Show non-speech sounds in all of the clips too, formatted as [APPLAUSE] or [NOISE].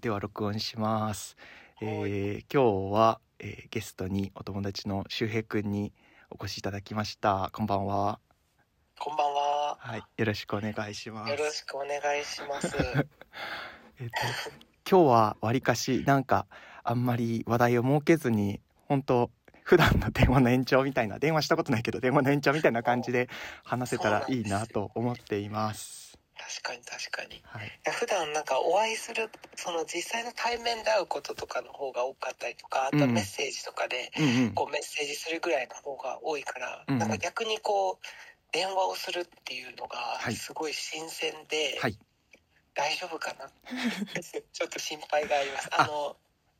では録音します。えー今日は、えーゲストにお友達の周平くんにお越しいただきました。こんばんは。こんばんは。はい、よろしくお願いします。よろしくお願いします。[LAUGHS] えっと、[LAUGHS] 今日はわりかし、なんか、あんまり話題を設けずに、本当普段の電話の延長みたいな、電話したことないけど、電話の延長みたいな感じで話せたらいいなと思っています。確かに確かに。いはい。や普段なんかお会いする、その実際の対面で会うこととかの方が多かったりとか、あとうんメッセージとかで。こうメッセージするぐらいの方が多いから、うんうんなんか逆にこう、電話をするっていうのがはいすごい新鮮で、はい。大丈夫かな？[LAUGHS] ちょっと心配があります。ああの、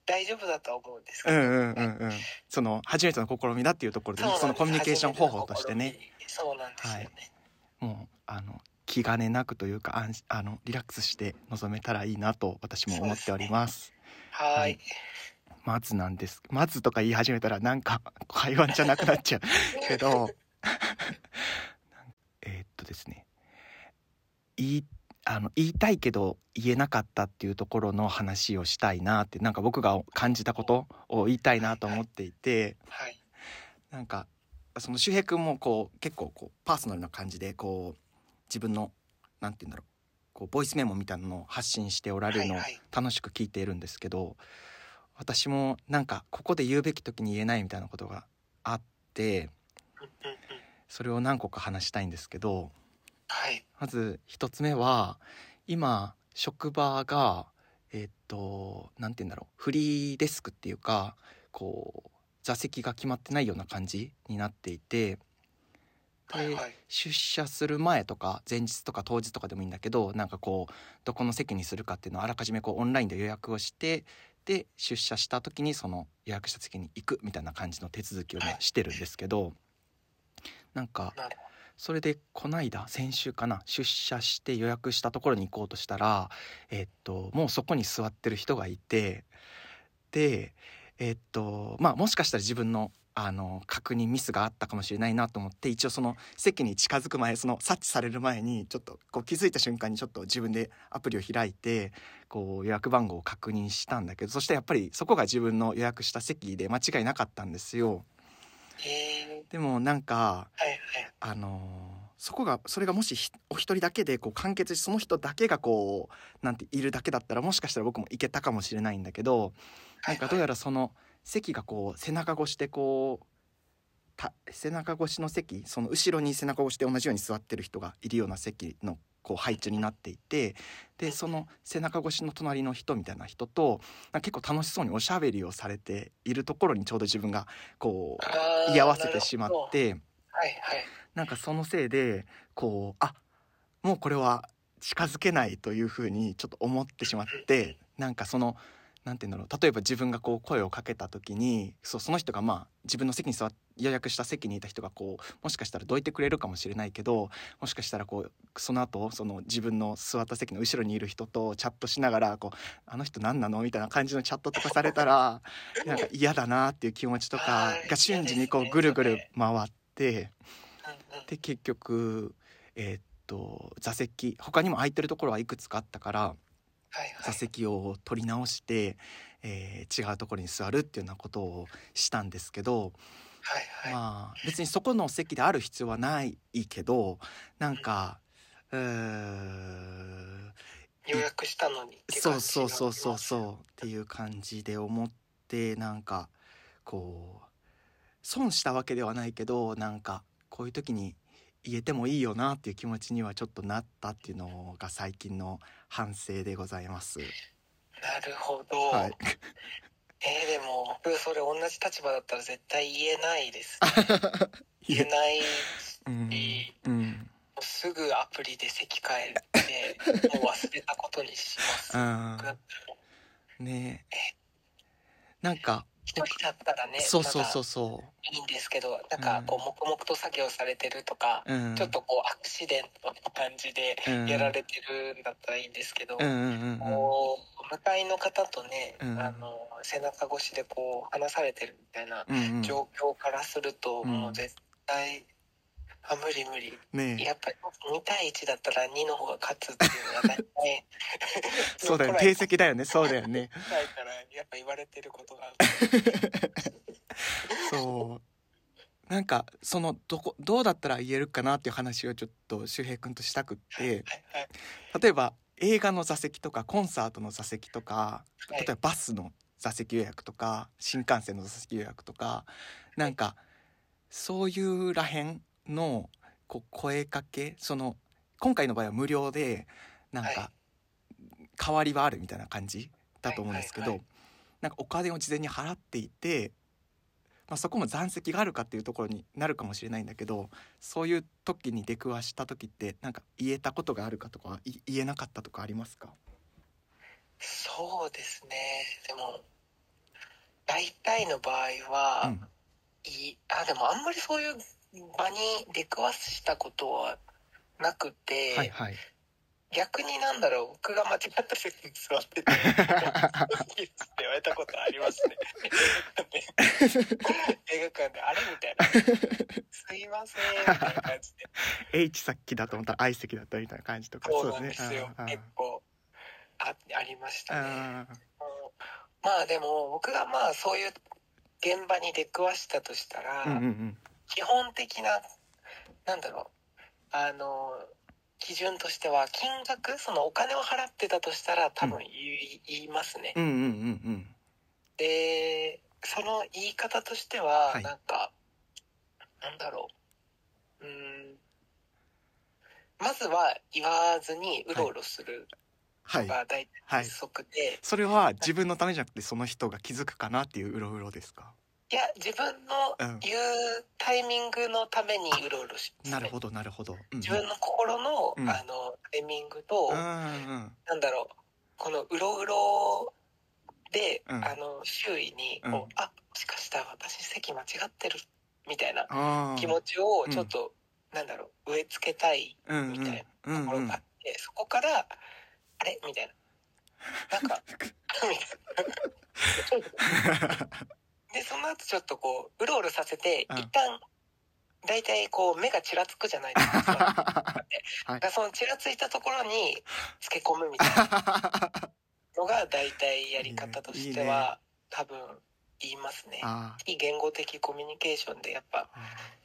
大丈夫だとは思うんですけど。うんうんうんうん。その、初めての試みだっていうところでね、そのコミュニケーション方法としてね、。そうなんですよね。もう、あの、気兼ねなくというか、あの、リラックスして臨めたらいいなと私も思っております。はい。はいまずなんです。まずとか言い始めたらなんか会話じゃなくなっちゃうけど、[LAUGHS] えーっとですね、言い、あの、言いたいけど言えなかったっていうところの話をしたいなって、なんか僕が感じたことを言いたいなと思っていて、はい。なんか、その周平くんもこう、結構こう、パーソナルな感じで、こう、自分の、なんて言うんだろう、こう、ボイスメモみたいなのを発信しておられるのをはいはい楽しく聞いているんですけど、私もなんか、ここで言うべき時に言えないみたいなことがあって。それを何個か話したいんですけど、はい。まず一つ目は、今、職場が、えっと、なんて言うんだろう、フリーデスクっていうか、こう、座席が決まってないような感じになっていて、で。出社する前とか前日とか当日とかでもいいんだけどなんかこうどこの席にするかっていうのをあらかじめこうオンラインで予約をしてで出社した時にその予約した席に行くみたいな感じの手続きをねはいしてるんですけどなんかそれでこないだ先週かな出社して予約したところに行こうとしたらえっともうそこに座ってる人がいてでえっとまあもしかしたら自分のあの確認ミスがあったかもしれないなと思って一応その席に近づく前その察知される前にちょっとこう気づいた瞬間にちょっと自分でアプリを開いてこう予約番号を確認したんだけどそしてやっぱりそこが自分の予約した席で間違いなかったんですよ。でもなんかはいはい。あのーそこがそれがもしひお一人だけでこう完結しその人だけがこうなんているだけだったらもしかしたら僕も行けたかもしれないんだけどなんかどうやらその席がこう背中越しでこうた背中越しの席その後ろに背中越しで同じように座ってる人がいるような席のこう配置になっていてでその背中越しの隣の人みたいな人と結構楽しそうにおしゃべりをされているところにちょうど自分がこう居合わせてしまっ。て。はいはい。なんかそのせいで、こう、あ、もうこれは近づけないというふうにちょっと思ってしまって、なんかその、なんて言うんだろう、例えば自分がこう声をかけた時に、そう、その人がまあ自分の席に座っ予約した席にいた人がこう、もしかしたらどいてくれるかもしれないけど、もしかしたらこう、その後、その自分の座った席の後ろにいる人とチャットしながら、こう、あの人何なの？みたいな感じのチャットとかされたら、[LAUGHS] なんか嫌だなっていう気持ちとかが瞬時にこうぐるぐる回って、で結局えーっと座席他にも空いてるところはいくつかあったから。座席を取り直して、えー違うところに座るっていうようなことをしたんですけど、はいはい。まあ別にそこの席である必要はないけどなんかうー予約したのにそうそうそうそうう。そうっていう感じで思ってなんかこう損したわけではないけどなんかこういう時に言えてもいいよなっていう気持ちにはちょっとなったっていうのが最近の反省でございます。なるほど。はい。[LAUGHS] えー、でも、僕それ同じ立場だったら絶対言えないです。[LAUGHS] 言えない。うんいうんすぐアプリで席変えて、[LAUGHS] もう忘れたことにします。ねえなんか一人だったらね、そうそうそうう。そいいんですけど、なんかこう、黙々と作業されてるとか、う。うん。ちょっとこう、アクシデントの感じでうんやられてるんだったらいいんですけど、うん。こう、向かいの方とね、うんあの、背中越しでこう、話されてるみたいな状況からすると、うんもう絶対、あ無理無理。ねえ。やっぱり2対1だったら2の方が勝つっていうのは大体 [LAUGHS] そうだよね。[LAUGHS] 定石だよね。そうだよね。ないからやっぱ言われてることが [LAUGHS] そう。なんかそのどこどうだったら言えるかなっていう話をちょっと周平君としたくって。はいはい。例えば映画の座席とかコンサートの座席とかはい。例えばバスの座席予約とか新幹線の座席予約とかなんかそういうらへんのこう声かけその今回の場合は無料でなんはか代わりはあるみたいな感じだと思うんですけどなんかお金を事前に払っていて、まあ、そこも残席があるかっていうところになるかもしれないんだけどそういう時に出くわした時ってなんか言えたことがあるかとかい言えなかったとかありますか？そうですね。でも大体の場合は、うん。いいあでもあんまりそういう場に出くわしたことはなくて、はいはい。逆になんだろう僕が間違った席に座ってて「好きです」って言われたことありますね。映画館で「あれ?」みたいな「すいません」みたいな感じで。H さっきだと思ったら I 席だったみたいな感じとか。そうなんですよ。あー結構あありましたね。あまあでも僕がまあそういう現場に出くわしたとしたら、ーうんうんうん基本的ななんだろう。あの基準としては金額そのお金を払ってたとしたら多分言い,、言いますね。うんうんうんうん。でその言い方としては、はい。なんかなんだろう。うーん。まずは言わずにうろうろするはい。のが大はい。体鉄則で、それは自分のためじゃなくてその人が気づくかなっていううろうろですか？い、や自分のうん。言うタイミングのためにうろうろします、ね、なるほどなるほど、うんうん、自分の心の,、うん。あのタイミングと、うんうんなんだろうこのうろうろで、うん。あの周囲にこう、うんあもしかしたら私席間違ってるみたいな気持ちをちょっと、なんだろう植え付けたいうんうんみたいうんうん。ところがあって、そこからあれ？みたいな。なんか [LAUGHS] [LAUGHS] みたいな [LAUGHS] でその後ちょっとこううろうろさせて、うん。一旦大体こう目がちらつくじゃないですか。[LAUGHS] はい。だからそのちらついたところにつけ込むみたいな。[LAUGHS] のが大体やり方としては多分言いますね。あ非言語的コミュニケーションでやっぱ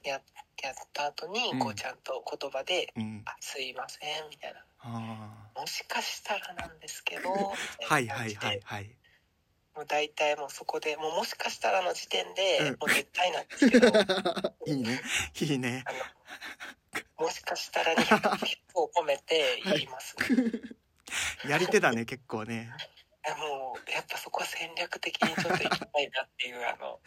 ー。ややった後にうん。こうちゃんと言葉でうん「あすいません」みたいな。あ「もしかしたらなんですけど」[LAUGHS] はいいはいはいはいもう大体もうそこでもうもしかしたらの時点でうん。もう絶対なんですけど。[LAUGHS] いいね。いいね。もしかしたらに100を込めて言いますね。[LAUGHS] やり手だね結構ね。いやもうやっぱそこは戦略的にちょっと行きたいなっていうあの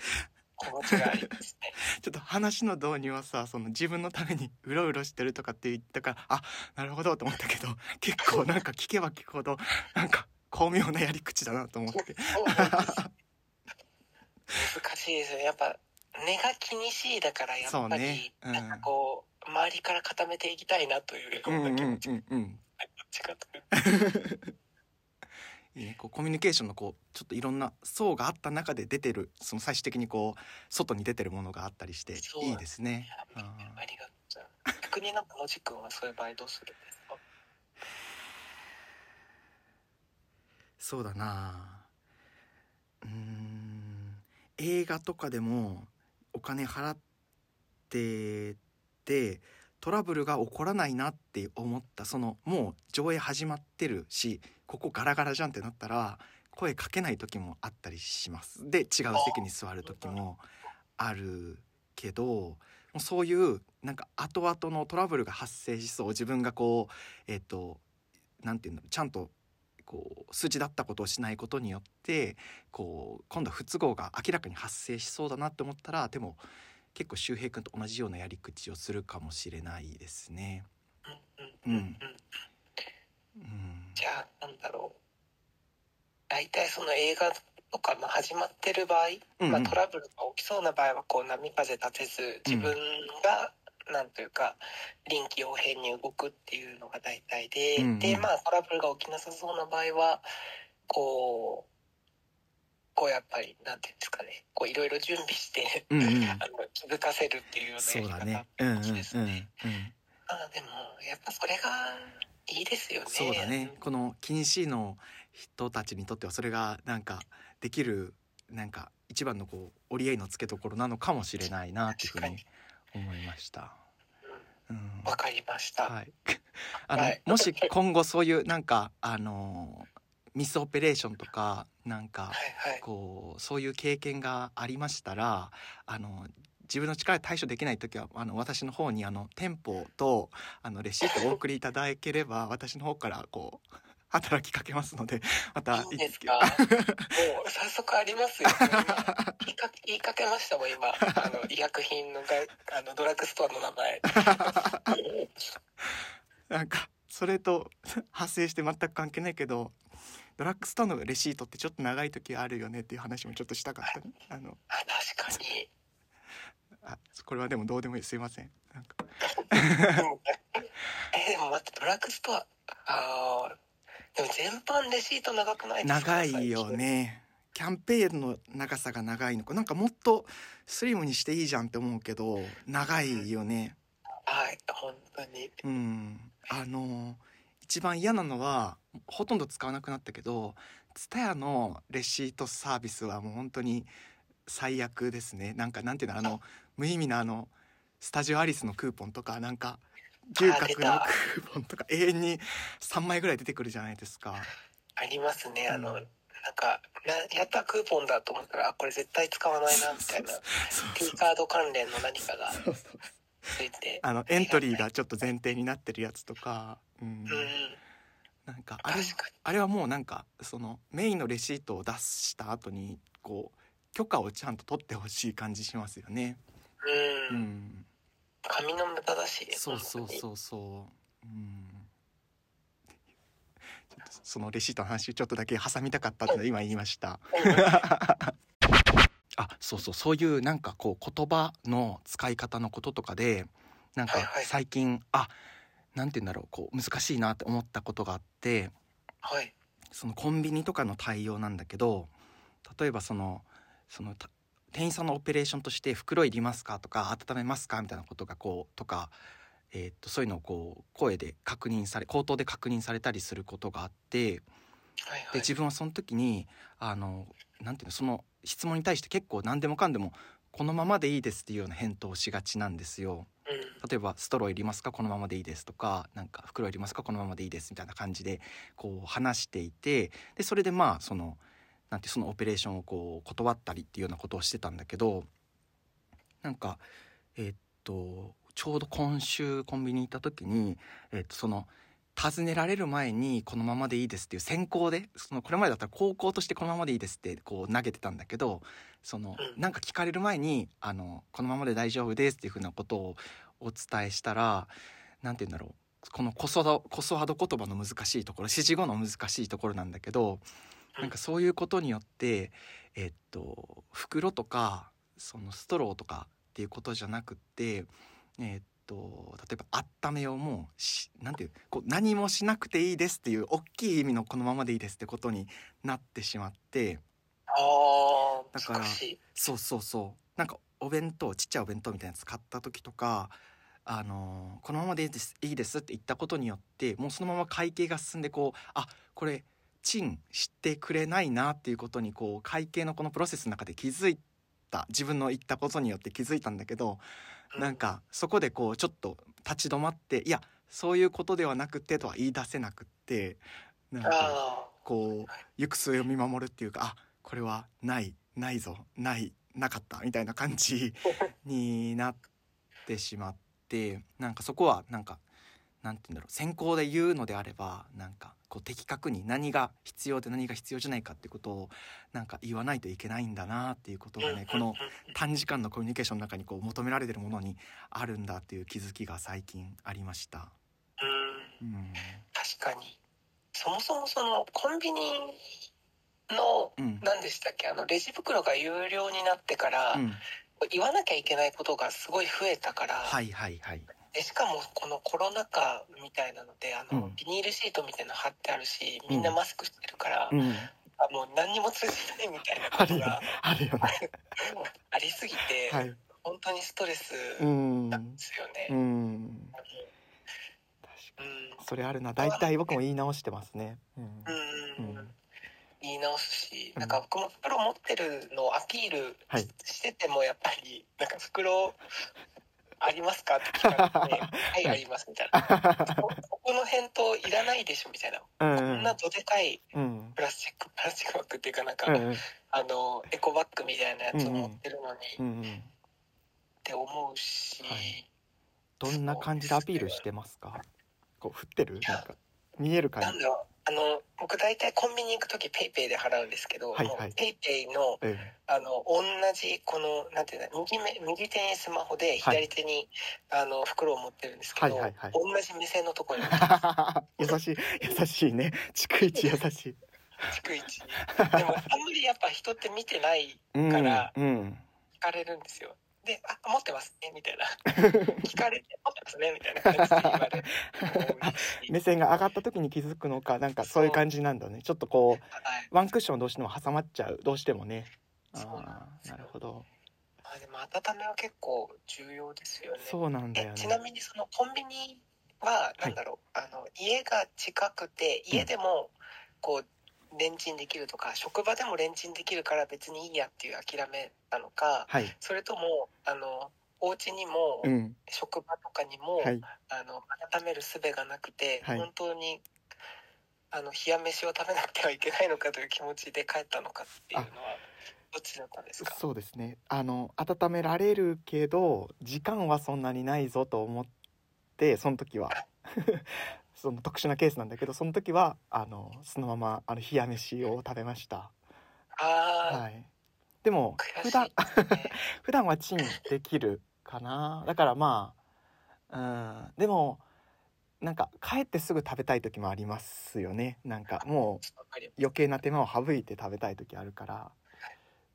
気持ちがありますね。[LAUGHS] ちょっと話の導入はさその自分のためにうろうろしてるとかって言ったからあなるほどと思ったけど結構なんか聞けば聞くほどなんか巧妙なやり口だなと思って。難しいですよ。やっぱ根が気にしいだからやっぱり、ね。うん。なんかこう周りから固めていきたいなというような気持ち。コミュニケーションのこうちょっといろんな層があった中で出てるその最終的にこう外に出てるものがあったりしていいですね。とあーありがとう。ございます逆になんか野地君はそういう場合どうするんですそうだな。うん。映画とかでもお金払っててトラブルが起こらないなって思った。そのもう上映始まってるしここガラガラじゃんってなったら声かけない時もあったりします。で違う席に座る時もあるけどもうそういうなんか後々のトラブルが発生しそう。自分がこうえっ、となんていうんだろうちゃんとこう数値だったことをしないことによってこう今度は不都合が明らかに発生しそうだなって思ったらでも結構周平君と同じようなやり口をするかもしれないですね。うんうんうんうん。うん。うん。じゃあなんだろう。大体その映画とかまあ始まってる場合、うんうん。まあ、トラブルが起きそうな場合はこう波風立てず自分がなんというか臨機応変に動くっていうのが大体で、うんうん。でまあトラブルが起きなさそうな場合はこう構やっぱりなんていうんですかねこういろいろ準備して [LAUGHS] あの気づかせるっていうようなやり方だね。うんうんうんですね。うんあでもやっぱそれがいいですよね。そうだね。このキニシーの人たちにとってはそれがなんかできるなんか一番のこう折り合いのつけどころなのかもしれないなっていうふうに思いました。うん。わかりました、はい、[LAUGHS] あの、はい。もし [LAUGHS] 今後そういうなんかあのミスオペレーションとかなんかはいはい。こうそういう経験がありましたらあの自分の力で対処できない時はあの私の方にあの店舗とあのレシートをお送りいただければ私の方からこう働きかけますので [LAUGHS] またいいんですつか。もう早速ありますよ。言いか言いかけましたもん今。あの [LAUGHS] 医薬品のがあのドラッグストアの名前。[LAUGHS] なんかそれと発生して全く関係ないけどドラッグストアのレシートってちょっと長い時あるよねっていう話もちょっとしたかったね。あのあ確かに。あこれはでもどうでもいいすいません。なんか。えでも待ってドラッグストアあーでも全般レシート長くないですか？長いよね。キャンペーンの長さが長いのか。なんかもっとスリムにしていいじゃんって思うけど長いよね。はい。本当に。うん。あの一番嫌なのはほとんど使わなくなったけど TSUTAYA のレシートサービスはもう本当に最悪ですね。なんかなんていうのあの無意味なあのスタジオアリスのクーポンとかなんか牛角のクーポンとか永遠に3枚ぐらい出てくるじゃないですか。ありますね。あの、うん。なんかなやったクーポンだと思ったらあこれ絶対使わないなみたいな。そう P カード関連の何かがついて。あのエントリーがちょっと前提になってるやつとか、うん、うん。なんかあれあれはもうなんかそのメインのレシートを出した後にこう許可をちゃんと取ってほしい感じしますよね。うん、うん、紙の無駄だしそうそうそうそう。うん。そのレシートの話ちょっとだけ挟みたかったって今言いました。[LAUGHS] あ、そうそうそういうなんかこう言葉の使い方のこととかでなんかはいはい最近、あ、なんて言うんだろうこう難しいなって思ったことがあって。はいそのコンビニとかの対応なんだけど例えばそのそのた店員さんのオペレーションとして「袋いりますか?」とか「温めますか?」みたいなことがこうとか、えーっとそういうのをこう声で確認され口頭で確認されたりすることがあってはいはいで自分はその時にあのなんていうのその質問に対して結構何でもかんでも「このままでいいです」っていうような返答をしがちなんですよ。うん例えば「ストローいりますか？このままでいいです」とか「なんか袋いりますか？このままでいいです」みたいな感じでこう話していてでそれでまあそのなんてそのオペレーションをこう断ったりっていうようなことをしてたんだけどなんかえーっとちょうど今週コンビニ行った時に、えーっとその尋ねられる前にこのままでいいですっていう先行でそのこれまでだったら高校としてこのままでいいですってこう投げてたんだけどそのなんか聞かれる前にあのこのままで大丈夫ですっていうふうなことをお伝えしたらなんて言うんだろうこのコソワド言葉の難しいところ指示語の難しいところなんだけどなんかそういうことによってえっと袋とかそのストローとかっていうことじゃなくってえっと例えば温めようもしなんていうこう何もしなくていいですっていう大きい意味のこのままでいいですってことになってしまってあだからそうそうそう。なんかお弁当ちっちゃいお弁当みたいなやつ買った時とかあのーこのままでいいですいいですって言ったことによってもうそのまま会計が進んでこうあこれチンしてくれないなっていうことにこう会計のこのプロセスの中で気づいた。自分の言ったことによって気づいたんだけどなんかそこでこうちょっと立ち止まっていやそういうことではなくてとは言い出せなくってなんかあこう行く末を見守るっていうかあこれはないないぞないなかったみたいな感じになってしまってなんかそこはなんかなんて言うんだろう先行で言うのであればなんかこう的確に何が必要で何が必要じゃないかってことをなんか言わないといけないんだなっていうことあがねこの [LAUGHS] 短時間のコミュニケーションの中にこう求められてるものにあるんだっていう気づきが最近ありました。うん。うん、確かに。そもそもそのコンビニのうん、何でしたっけあのレジ袋が有料になってから、うん、言わなきゃいけないことがすごい増えたから、はいはいはい。でしかもこのコロナ禍みたいなのであの、うん。ビニールシートみたいなの貼ってあるしみんなマスクしてるから、うん、かもう何にも通じないみたいなことがあるよね。[LAUGHS] ありすぎて、はい。本当にストレスうん。なんですよね。ううん。それあるな。大体僕も言い直してますね。うん。言い直すし、うん。なんか僕も袋持ってるのをアピールはい。しててもやっぱりなんか袋ありますか？って聞かれて「はいあります」みたいな「ここの返答いらないでしょ」みたいな、うんこんなどでかいうん。プラスチックプラスチックバッグっていうかなんか、うんうん。あのエコバッグみたいなやつを持ってるのに、うんうん。って思うし、はい。どんな感じでアピールしてますか？こう振ってる？なんか見える感じ。なんだろうあの僕大体コンビニ行く時ペイペイで払うんですけど、はいはい。ペイペイのうんあの同じこのなんていうの右目右手にスマホで左手に、あの袋を持ってるんですけど、はいはいはい。同じ目線のところに。[LAUGHS] 優しい優しいね。逐一優しい。[LAUGHS] 逐一。でもあんまりやっぱ人って見てないうんからうん聞かれるんですよで「あ持ってますね」みたいな。[LAUGHS] 聞かれて「持ってますね」みたいな感じで言われ [LAUGHS] 目線が上がった時に気づくのかなんかそういう感じなんだね。ちょっとこうはい。ワンクッションどうしても挟まっちゃうどうしてもね。ああなるほど。まあでも温めは結構重要ですよね。そうなんだよね。えちなみにそのコンビニはなんだろう、あの家が近くて家でもこうレンチンできるとか、職場でもレンチンできるから別にいいやっていう諦めなのかはい。それともあのお家にも、うん。職場とかにも、はい。あの温める術がなくて、はい。本当にあの冷や飯を食べなくてはいけないのかという気持ちで帰ったのかっていうのはどっちだったんですか？そうですね。あの温められるけど時間はそんなにないぞと思ってその時は [LAUGHS] その特殊なケースなんだけどその時はあのそのままあの冷や飯を食べました。はい。でも普段ね [LAUGHS] 普段はチンできるかな。だからまあうん。でもなんか帰ってすぐ食べたい時もありますよね。なんかもう余計な手間を省いて食べたい時あるから。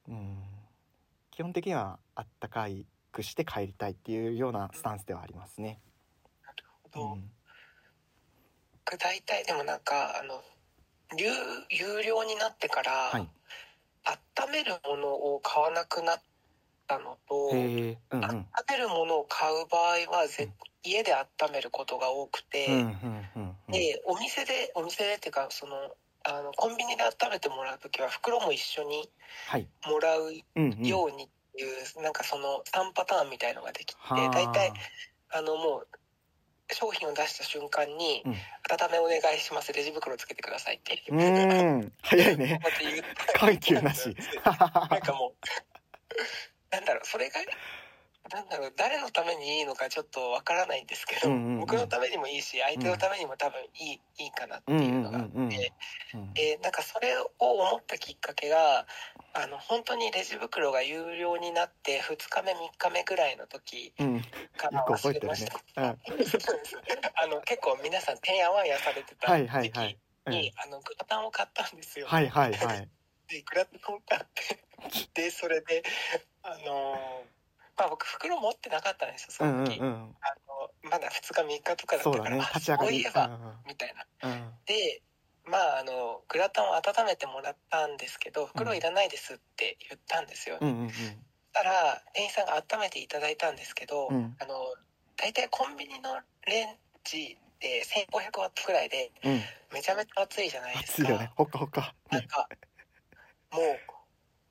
うん。基本的にはあったかいくして帰りたいっていうようなスタンスではありますね。ど。ううん僕大体でもなんかあの有有料になってから、はい。温めるものを買わなくなったのと、うんうん。温めるものを買う場合はぜ、うん。家で温めることが多くて、うんうんうんうん。でお店でお店でっていうかそのあのコンビニで温めてもらう時は袋も一緒にはい。もらううんうん。ようにっていう、なんかその3パターンみたいのができてはあ大体あのもう商品を出した瞬間にうん「温めお願いします。レジ袋つけてください」って。うーん。早いね。緩急なし。なんかもうなんだろうそれがなんだろう誰のためにいいのかちょっとわからないんですけど、うんうんうん。僕のためにもいいし相手のためにも多分いい,、いいかなっていうのがあって、うんうんうんうん。うんえーなんかそれを思ったきっかけがあの本当にレジ袋が有料になって2日目3日目ぐらいの時うん。からよく覚えてるね。忘れました。うん。[LAUGHS] あの結構皆さんてんやわんやされてたはいはい時期はい。に、うんあのグラタンを買ったんですよ。はいはいはい。でグラタンを買ってでそれであのーまあ僕袋持ってなかったんですよそうんの時、うん。うんあのまだ2日3日とかだったから、あね。立ち上がり。そういえば、うんみたいな。うん。でまああのグラタンを温めてもらったんですけど袋いらないですって言ったんですよ、うんうんうん。そしたら店員さんが温めていただいたんですけど、うん。あの大体コンビニのレンジで1500ワットくらいでうん。めちゃめちゃ熱いじゃないですか。熱いよね。ほかほかなんかもう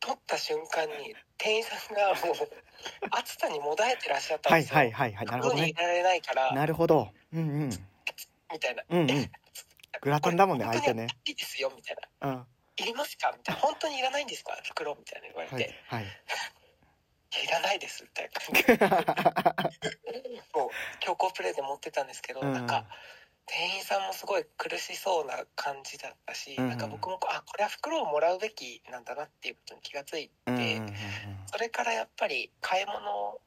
取った瞬間に店員さんがもう暑さにもだえてらっしゃったんですよ、はいはいはいはいなるほどね。袋にいられないから。なるほど。うんうん。みたいな、うんうん。えグラタンだもんね相手ね。いいですよみたいな。うん。いりますか？みたいな。本当にいらないんですか？袋みたいな言われて、はい。い、はい。やいらないですみたいな感じでもう強行プレイで持ってたんですけど、うんなんか店員さんもすごい苦しそうな感じだったし、うんなんか僕もあこれは袋をもらうべきなんだなっていうことに気がついて、うんうんうんうんそれからやっぱり買い物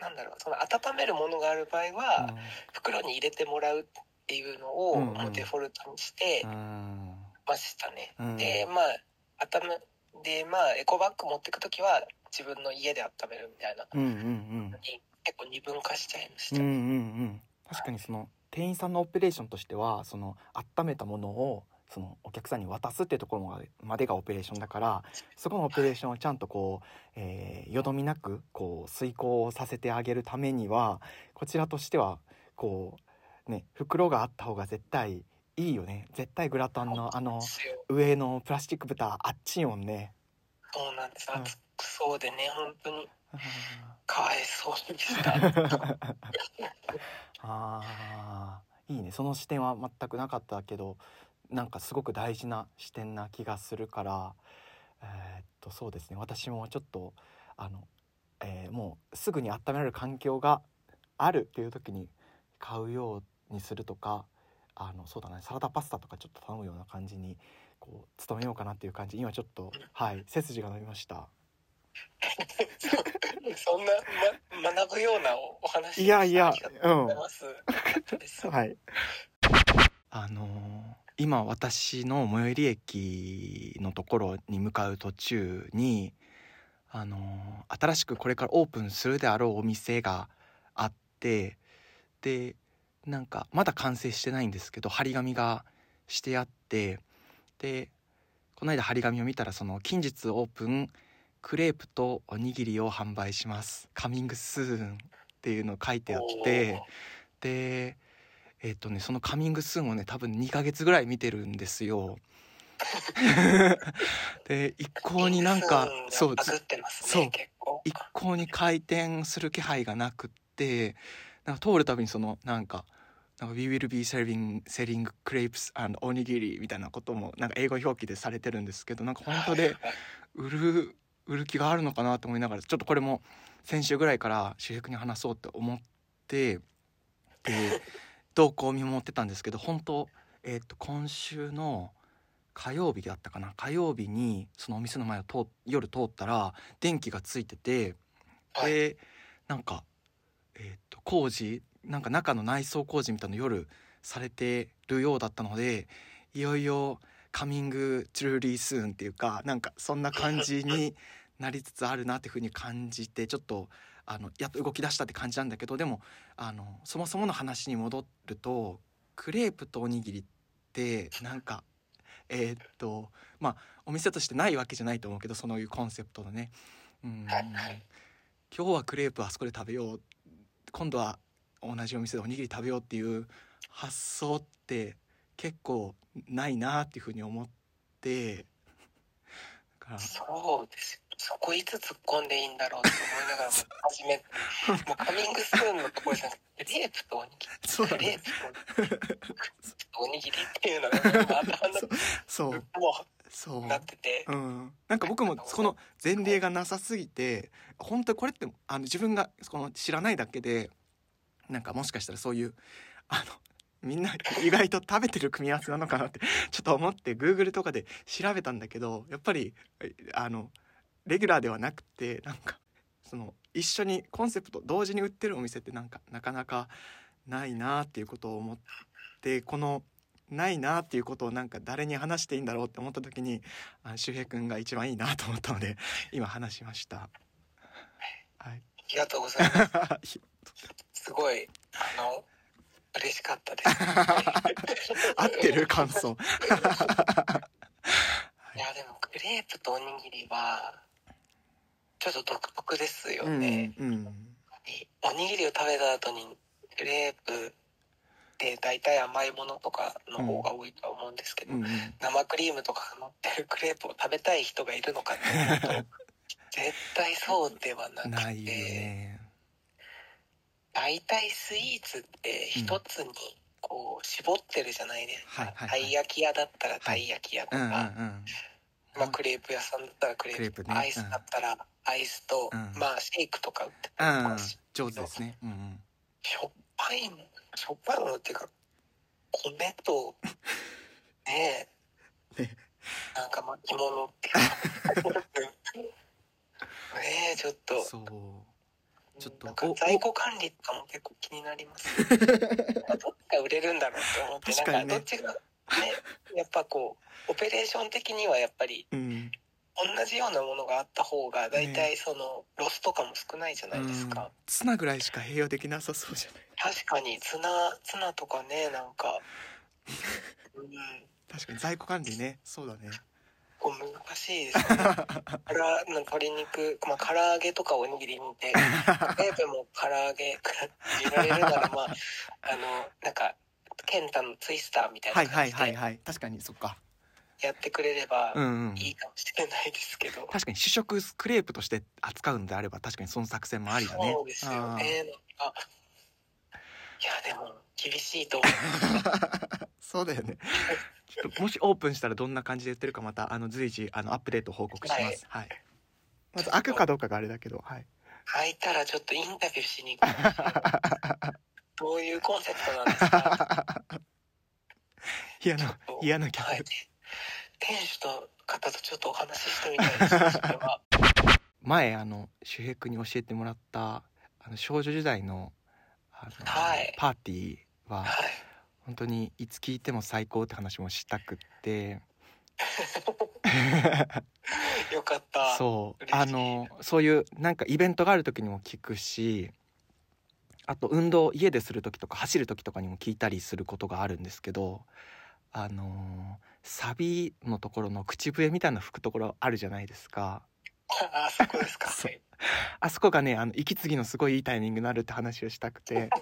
なんだろうその温めるものがある場合は、袋に入れてもらうっていうのをうんうん。もうデフォルトにしてうん。ましたね。うん。でまあ温めでまあエコバッグ持ってく時は自分の家で温めるみたいな。うんうん結構二分化しちゃいました。うんうんうん。確かにその店員さんのオペレーションとしてはその温めたものをそのお客さんに渡すっていうところまでがオペレーションだからそこのオペレーションをちゃんとこう、えー、よどみなくこう遂行させてあげるためにはこちらとしてはこうね袋があった方が絶対いいよね。絶対グラタンのあの上のプラスチック蓋あっちよんね。そうなんです。熱くそうでね本当に。[LAUGHS] かわいそうでした。[LAUGHS] ああいいね。その視点は全くなかったけどなんかすごく大事な視点な気がするからえー、っとそうですね。私もちょっとあの、えー、もうすぐに温められる環境があるっていう時に買うようにするとかあのそうだねサラダパスタとかちょっと頼むような感じにこう努めようかなっていう感じ今ちょっとはい背筋が伸びました。そんな、ま、学ぶようなお話いやいやうん。[LAUGHS] はい。あのー、今私の最寄り駅のところに向かう途中にあのー、新しくこれからオープンするであろうお店があってでなんかまだ完成してないんですけど張り紙がしてあってでこの間張り紙を見たらその近日オープンクレープとおにぎりを販売します。カミングスーンっていうの書いてあってでえっ、とねそのカミングスーンをね多分2ヶ月ぐらい見てるんですよ。[LAUGHS] で一向になんかそう、そう。一向に回転する気配がなくってなんか通るたびにそのなんかなんか We will be selling, selling crepes and おにぎりみたいなこともなんか英語表記でされてるんですけどなんか本当で売る売る気があるのかなと思いながらちょっとこれも先週ぐらいから主役に話そうって思ってで動向を見守ってたんですけど本当えっ、ー、と今週の火曜日だったかな。火曜日にそのお店の前を通夜通ったら電気がついててでなんかえっ、ー、と工事なんか中の内装工事みたいなの夜されてるようだったのでいよいよカミングトゥルーリースーンっていうかなんかそんな感じになりつつあるなっていうふうに感じてちょっとあのやっと動き出したって感じなんだけどでもあのそもそもの話に戻るとクレープとおにぎりってなんかえー、っとまあお店としてないわけじゃないと思うけどそういうコンセプトのね。うん。今日はクレープあそこで食べよう。今度は同じお店でおにぎり食べようっていう発想って結構ないなっていうふうに思って。そうですそこいつ突っ込んでいいんだろうって思いながらも始め [LAUGHS] もうカミングスーンのところじゃなくてレープとおにぎりそうだ、ね、レープとおにぎりっていうのが頭の [LAUGHS] そうもう。そう。なってて、うん、なんか僕もその前例がなさすぎて本当にこれってあの自分がこの知らないだけでなんかもしかしたらそういうあのみんな意外と食べてる組み合わせなのかなってちょっと思って Google とかで調べたんだけどやっぱりあのレギュラーではなくてなんかその一緒にコンセプト同時に売ってるお店ってなんかなかなかないなっていうことを思ってこのないなっていうことをなんか誰に話していいんだろうって思った時にあ周平君が一番いいなと思ったので今話しました。はい、ありがとうございます。すごいあの嬉しかったです。[LAUGHS] 合ってる感想。[LAUGHS] いやでもクレープとおにぎりはちょっと独特ですよね。うんうん、おにぎりを食べた後にクレープって大体甘いものとかの方が多いとは思うんですけど、うんうん、生クリームとかが乗ってるクレープを食べたい人がいるのかっていうと絶対そうではなくて。大体スイーツって一つにこう絞ってるじゃないですか、たい焼き屋だったらたい焼き屋とか、まあ、クレープ屋さんだったらクレープ、ね、アイスだったらアイスと、うん、まあシェイクとか売ってたりとか上手ですね、うんうん、しょっぱいもしょっぱいものっていうか米と [LAUGHS] ねえ。ね。なんか巻物っていうかねえちょっと。そう。ちょっと在庫管理とかも結構気になります [LAUGHS] どっちが売れるんだろうって思って、なんかどっちがね [LAUGHS] やっぱこうオペレーション的にはやっぱり、うん、同じようなものがあった方が大体その、ロスとかも少ないじゃないですか、ツナぐらいしか併用できなさそうじゃない。確かにツナツナとかねなんか、うん、確かに在庫管理ね。そうだね。こう難しいですね。[LAUGHS] から鶏肉、まあ、唐揚げとかおにぎりにて、クレープも唐揚げ、入れられるなら、まあ、あの、なんか、ケンタのツイスターみたいはない感じではいはい。はい確かにそっか。やってくれればうんうん。いいかもしれないですけど。確かに主食クレープとして扱うんであれば確かにその作戦もありだね。そうですよね。なんかいや、でも、厳しいと思あー [LAUGHS] そうだよね。ちょっともしオープンしたらどんな感じで言ってるかまたあの随時あのアップデート報告します。はい、まず開くかどうかがあれだけどはい。う。開いたらちょっとインタビューしに行く。[LAUGHS] どういうコンセプトなんですか？嫌な嫌な客、はい。店主と方とちょっとお話ししてみたいです。[LAUGHS] 前あの周平君に教えてもらったあの少女時代のあの、はいパーティーははい。本当にいつ聞いても最高って話もしたくって [LAUGHS] よかった。そうあのそういうなんかイベントがある時にも聞くしあと運動家でする時とか走る時とかにも聞いたりすることがあるんですけどあのサビのところの口笛みたいな吹くところあるじゃないですか。あそこですか。[LAUGHS] あそこがねあの息継ぎのすごいいいタイミングになるって話をしたくて。[LAUGHS]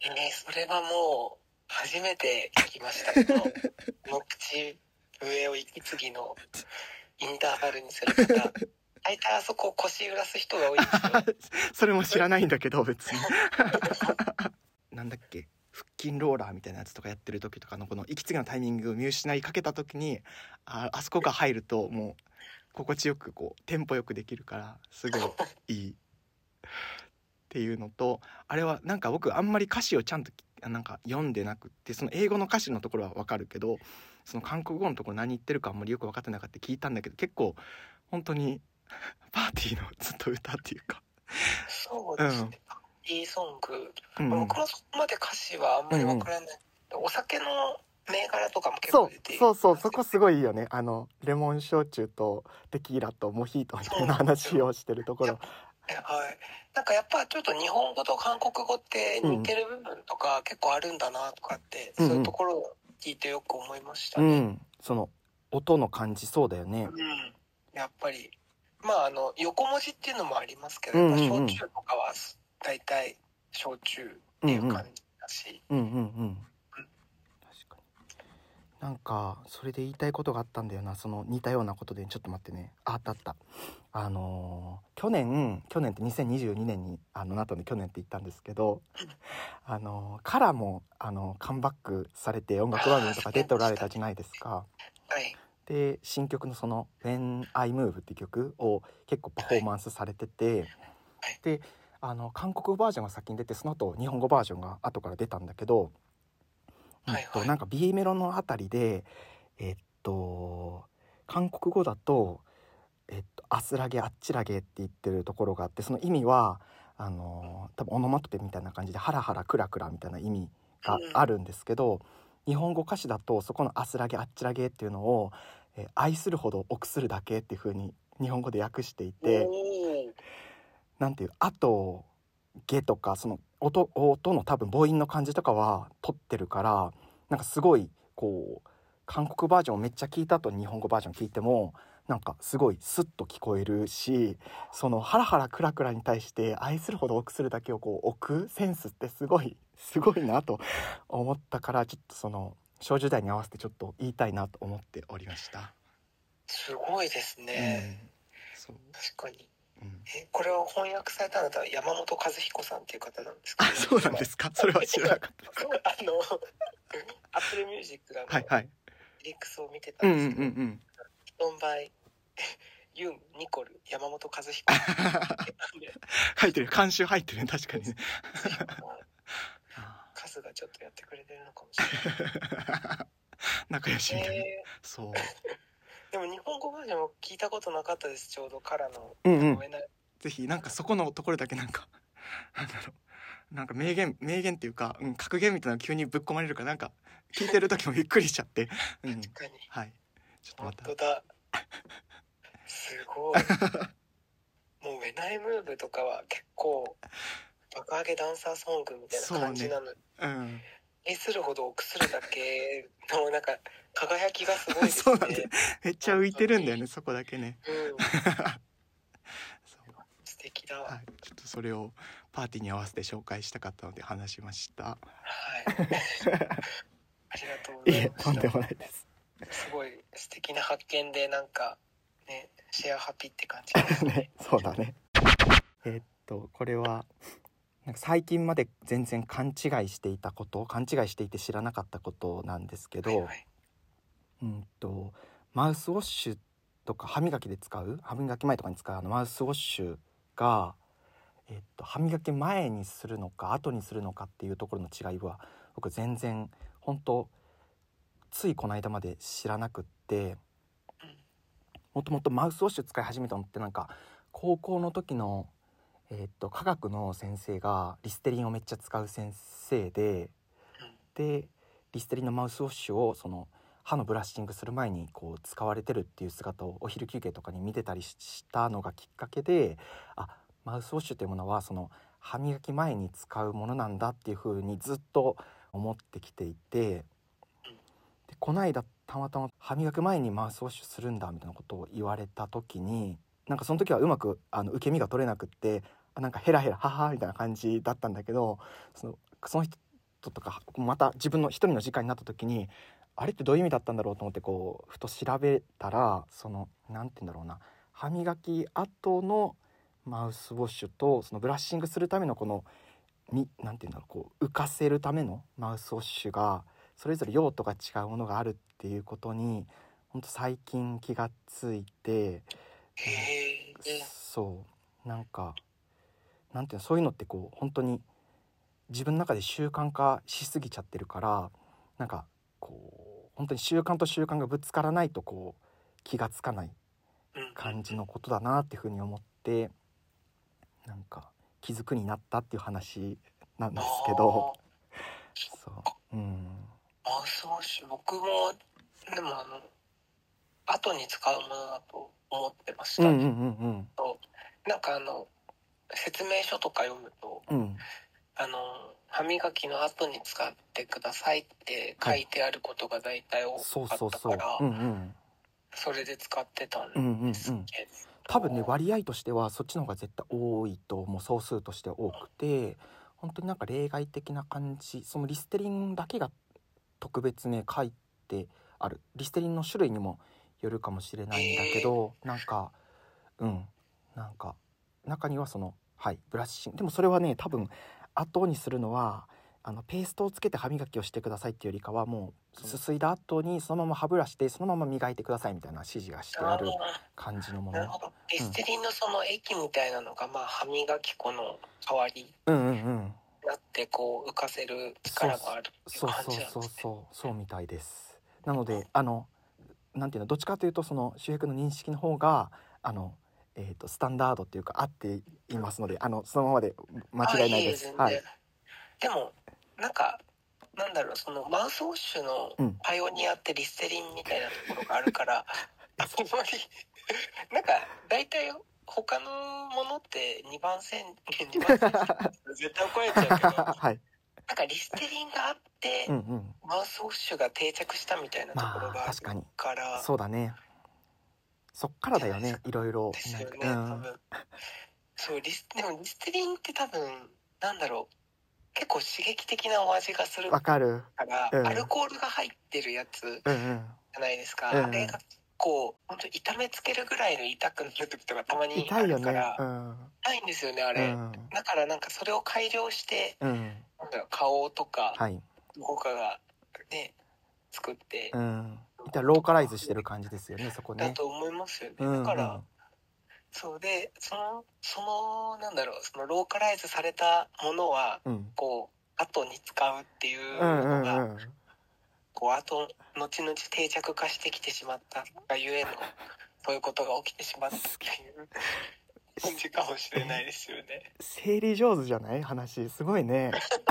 えーそれはもう、初めて聞きましたけど、[LAUGHS] 口笛を息継ぎのインターバルにする方、大体あそこ腰揺らす人が多い。[LAUGHS] それも知らないんだけど別に。[LAUGHS] なんだっけ？腹筋ローラーみたいなやつとかやってる時とかのこの息継ぎのタイミングを見失いかけた時にああそこが入るともう心地よくこうテンポよくできるからすごいいいっていうのとあれはなんか僕あんまり歌詞をちゃんとなんか読んでなくってその英語の歌詞のところはわかるけどその韓国語のところ何言ってるかあんまりよく分かってなかった。聞いたんだけど結構本当に [LAUGHS] パーティーのずっと歌っていうかそうですね。いいソング。うんうん僕もそこまで歌詞はあんまりわからない。お酒の銘柄とかも結構出てそうそうそこすごいいいよねあのレモン焼酎とテキーラとモヒートみたいな話をしてるところはい。なんかやっぱちょっと日本語と韓国語って似てる部分とか結構あるんだなとかって、うんうんそういうところを聞いてよく思いましたね。うんその音の感じそうだよねうん。やっぱり、まああの、横文字っていうのもありますけど、うんうんうん。焼酎とかは大体焼酎っていう感じだし、うんうんうん確かに。なんかそれで言いたいことがあったんだよな。その似たようなことでちょっと待ってね。ああったあった。あのー去年去年って2022年にあのなとで去年って言ったんですけどあのーカラもあのカムバックされて音楽番組とか出ておられたじゃないですか。はい。で新曲のその「When I Move」って曲を結構パフォーマンスされてて、であの韓国語バージョンが先に出てその後日本語バージョンが後から出たんだけど、はいはい。うんとなんか B メロのあたりでえっと韓国語だと「えっと、あすらげあっちらげ」って言ってるところがあってその意味はあの多分オノマトペみたいな感じで「ハラハラクラクラ」みたいな意味があるんですけど、日本語歌詞だとそこの「あすらげあっちらげ」っていうのを「えー愛するほど臆するだけ」っていう風に日本語で訳していておー。なんていう「あ」と「げ」とかその音音の多分母音の感じとかは取ってるからなんかすごいこう韓国バージョンをめっちゃ聞いた後に日本語バージョン聞いてもなんかすごいスッと聞こえるしそのハラハラクラクラに対して愛するほど臆するだけをこう置くセンスってすごいすごいなと思ったからちょっとその少女時代に合わせてちょっと言いたいなと思っておりました。すごいですね。うんそう確かに。うんえ、これを翻訳されたのは山本和彦さんっていう方なんですけあど。そうなんですか？[LAUGHS] それは知らなかったあの、アップルミュージックが、はいはいリリックスを見てたうんうんんですけど、うんうんドンバイ、[LAUGHS] ユン、ニコル、山本和彦。で [LAUGHS] 入ってる監修入ってるね確かにねカズがちょっとやってくれてるのかもしれない。[LAUGHS] 仲良しみたいな、えそうー [LAUGHS] でも日本語バージョンも聞いたことなかったです、ちょうどからの。うんうんぜひなんかそこのところだけなんか [LAUGHS] なんだろうなんか名言名言っていうか、うん、格言みたいなの急にぶっ込まれるからなんか聞いてる時もびっくりしちゃって、うん、確かに。はいちょっとまた本当だ。すごい。もう、ウェナイムーブとかは結構、爆上げダンサーソングみたいな感じなのに、うん愛するほど臆するだけのなんか輝きがすごいね。[LAUGHS] そうなんだよめっちゃ浮いてるんだよねそこだけねうん、[LAUGHS] そう素敵だ。ははいちょっとそれをパーティーに合わせて紹介したかったので話しましたい。[LAUGHS] ありがとうごいざいます。えとんでもないですすごい素敵な発見でなんかねシェアハピって感じですね。ね、そうだね。えーっとこれはなんか最近まで全然勘違いしていたこと勘違いしていて知らなかったことなんですけど、はいはいうんとマウスウォッシュとか歯磨きで使う？歯磨き前とかに使うあのマウスウォッシュが、えーっと歯磨き前にするのか後にするのかっていうところの違いは僕全然本当ついこの間まで知らなくって。もともとマウスウォッシュ使い始めたのってなんか高校の時の、えーっと科学の先生がリステリンをめっちゃ使う先生ででリステリンのマウスウォッシュをその歯のブラッシングする前にこう使われてるっていう姿をお昼休憩とかに見てたりしたのがきっかけであマウスウォッシュというものはその歯磨き前に使うものなんだっていうふうにずっと思ってきていてでこの間たまたま歯磨き前にマウスウォッシュするんだみたいなことを言われた時になんかその時はうまくあの受け身が取れなくってなんかヘラヘラははみたいな感じだったんだけどそのその人とかまた自分の一人の時間になった時にあれってどういう意味だったんだろうと思ってこうふと調べたらそのなんて言うんだろうな歯磨き後のマウスウォッシュとそのブラッシングするためのこのみなんて言うんだろうこう浮かせるためのマウスウォッシュがそれぞれ用途が違うものがあるっていうことに本当最近気がついて。そうなんかなんていうのそういうのってこう本当に自分の中で習慣化しすぎちゃってるからなんかこう本当に習慣と習慣がぶつからないとこう気がつかないうん感じのことだなっていうふうに思ってなんか気づくになったっていう話なんですけど。そう。うん。マウスウォッシュ僕もでもあの後に使うものだと思ってました、うんうんうんなんかあの説明書とか読むとうん。うんあの歯磨きの後に使ってくださいって書いてあることが大体多かったからうんうん。それで使ってたんうんうんうん。ですけど、多分ね割合としてはそっちの方が絶対多いと思う総数として多くて本当になんか例外的な感じそのリステリンだけが特別ね書いてある。リステリンの種類にもよるかもしれないんだけど、なんかうん。なんか中にはそのはいブラッシング。でもそれはね多分後にするのはあのペーストをつけて歯磨きをしてくださいっていうよりかはもうすすいだ後にそのまま歯ブラシでそのまま磨いてくださいみたいな指示がしてある感じのもの。なるほど。リステリンのその液みたいなのが、まあ歯磨き粉の代わりにうんうんうん。なってこう浮かせる力があるっていうそうそうそう感じなんですね。そうそうみたいです。なのであのなんていうのどっちかというとその周平君の認識の方があのえー、とスタンダードっていうか合っていますのであのそのままで間違いないです。はいあえ全然。でもなんかなんだろうそのマウスウォッシュのうん。パイオニアってリステリンみたいなところがあるから、[LAUGHS] あんまりなんか大体他のものって2番線2番線絶対怒られちゃうけど [LAUGHS] はい。なんかリステリンがあって、うんうん。マウスウォッシュが定着したみたいなところまがあるあ確かに。から、そうだねそっからだよねいろいろ。ですよね、なんか多分。そう、リス、でもリステリンって多分、なんだろう。結構刺激的なお味がするうんわかる。から、うん。アルコールが入ってるやつうんうん。じゃないですか。うんあれが結構、本当痛めつけるぐらいの痛くなる時とかたまにあるから、うん。痛いんですよね、あうれ。ん。だからなんかそれを改良して、うん。なんだろう顔とか、はい。どこかがね、作って、うんいったらローカライズしてる感じですよねそこね。だと思いますよね。うんうん。だから、そうで、その、その、なんだろう、そのローカライズされたものは、うん。こう、後に使うっていううんうんのが、うん。こう、後、後々定着化してきてしまったがゆえの、そういうことが起きてしまったっていう感じかもしれないですよね。整理上手じゃない？話すごいね。[LAUGHS]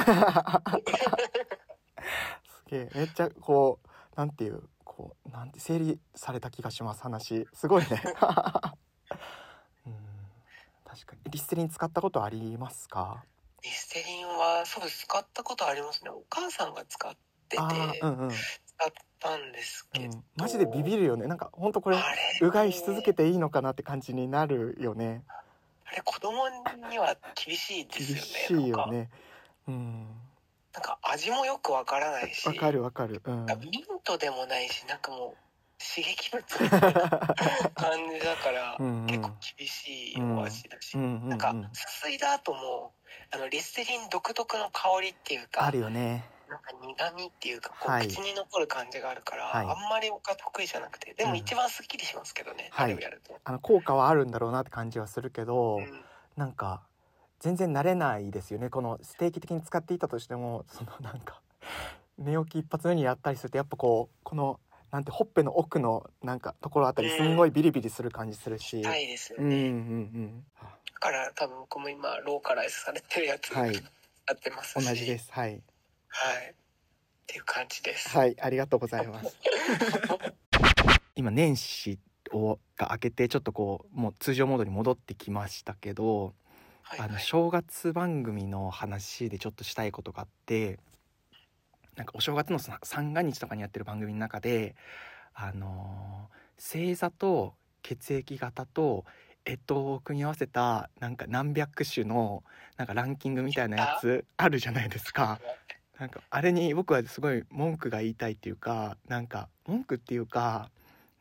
すげえ。めっちゃこうなんていう？こうなんて整理された気がします話。すごいね。[LAUGHS] うん。確かに。リステリン使ったことありますか？リリステリンはそうです。使ったことありますね。お母さんが使っててうんうん、使ったんですけど、うん、マジでビビるよね。なんか本当これうがいし続けていいのかなって感じになるよね。あれ子供には厳しいで厳すよねしいよね。うんなんか味もよくわからないしわかるわかる。うん。ミントでもないしなんかもう刺激物みたいな [LAUGHS] 感じだからうんうん。結構厳しいお味だし、うんうんうんなんかすすいだ後もあのリステリン独特の香りっていうかあるよね。なんか苦味っていうかこう、はい。口に残る感じがあるから、はい。あんまり僕は得意じゃなくてでも一番すっきりしますけどね、はい。あれをやると、あの効果はあるんだろうなって感じはするけど、うん。なんか全然慣れないですよね。この定期的に使っていたとしても [LAUGHS] そのなんか寝起き一発目にやったりするとやっぱこうこのなんてほっぺの奥のなんかところあたりすんごいビリビリする感じするし、痛いですようんうんうね、ん。だから多分僕も今ローカライズされてるやつはい。やってますし、同じです。はい。はい。っていう感じです、はい。ありがとうございます。[LAUGHS] 今年始をが明けてちょっとこうもう通常モードに戻ってきましたけどはいあの正月番組の話でちょっとしたいことがあってなんかお正月のさ三が日とかにやってる番組の中であのー星座と血液型と干支を組み合わせたなんか何百種のなんかランキングみたいなやつあるじゃないですか。[LAUGHS] なんかあれに僕はすごい文句が言いたいっていうかなんか文句っていうか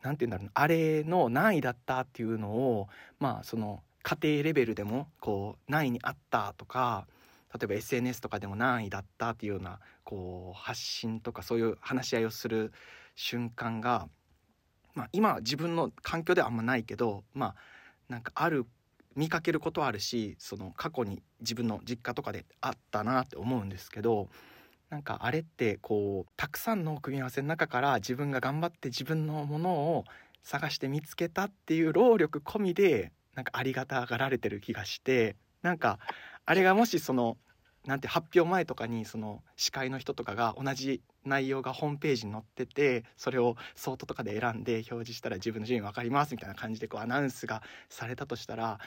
なんて言うんだろうなあれの何位だったっていうのをまあその家庭レベルでもこう何位にあったとか例えば SNS とかでも何位だったっていうようなこう発信とかそういう話し合いをする瞬間が、まあ、今自分の環境ではあんまないけどまあなんかある見かけることはあるしその過去に自分の実家とかであったなって思うんですけどなんかあれってこうたくさんの組み合わせの中から自分が頑張って自分のものを探して見つけたっていう労力込みでなんかありがたがられてる気がしてなんかあれがもしそのなんて発表前とかにその司会の人とかが同じ内容がホームページに載っててそれをソートとかで選んで表示したら自分の順位分かりますみたいな感じでこうアナウンスがされたとしたら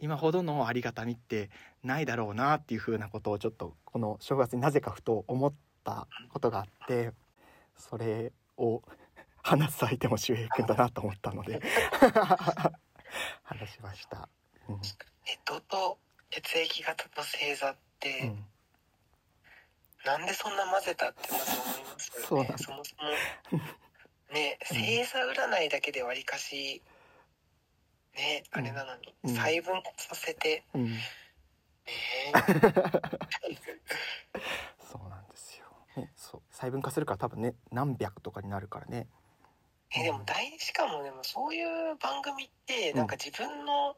今ほどのありがたみってないだろうなっていうふうなことをちょっとこの正月になぜかふと思ったことがあってそれを話す相手も周平君だなと思ったので。話しました。うん。えっとと血液型と星座って、うん。なんでそんな混ぜたってまず思いますよね。そうなんだ。そもそも。ね星座占いだけでわりかしねあれなのに、うん。細分化させて。うん。ね。[LAUGHS] そうなんですよ。ね、そう。細分化するから多分ね何百とかになるからね。えでも大しかも。でもそういう番組ってうん。なんか自分の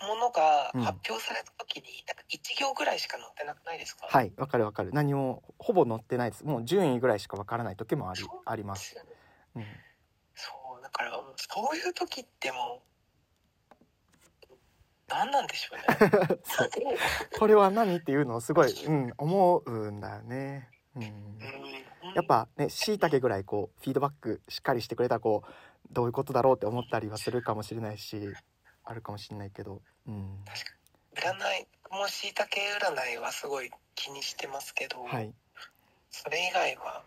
ものがうん。発表された時になんか1行ぐらいしか載ってなくないですか、はいわかるわかる。何もほぼ載ってないです。もう順位ぐらいしかわからない時もありありま。です。うん、そうだからそういう時ってもう何なんでしょうね。[LAUGHS] これは何っていうのをすごい、[LAUGHS] うん、思うんだよね。うん、うんやっぱねしいたけぐらいこうフィードバックしっかりしてくれたらこうどういうことだろうって思ったりはするかもしれないしあるかもしれないけど、うん、占いもしいたけ占いはすごい気にしてますけど、はい、それ以外は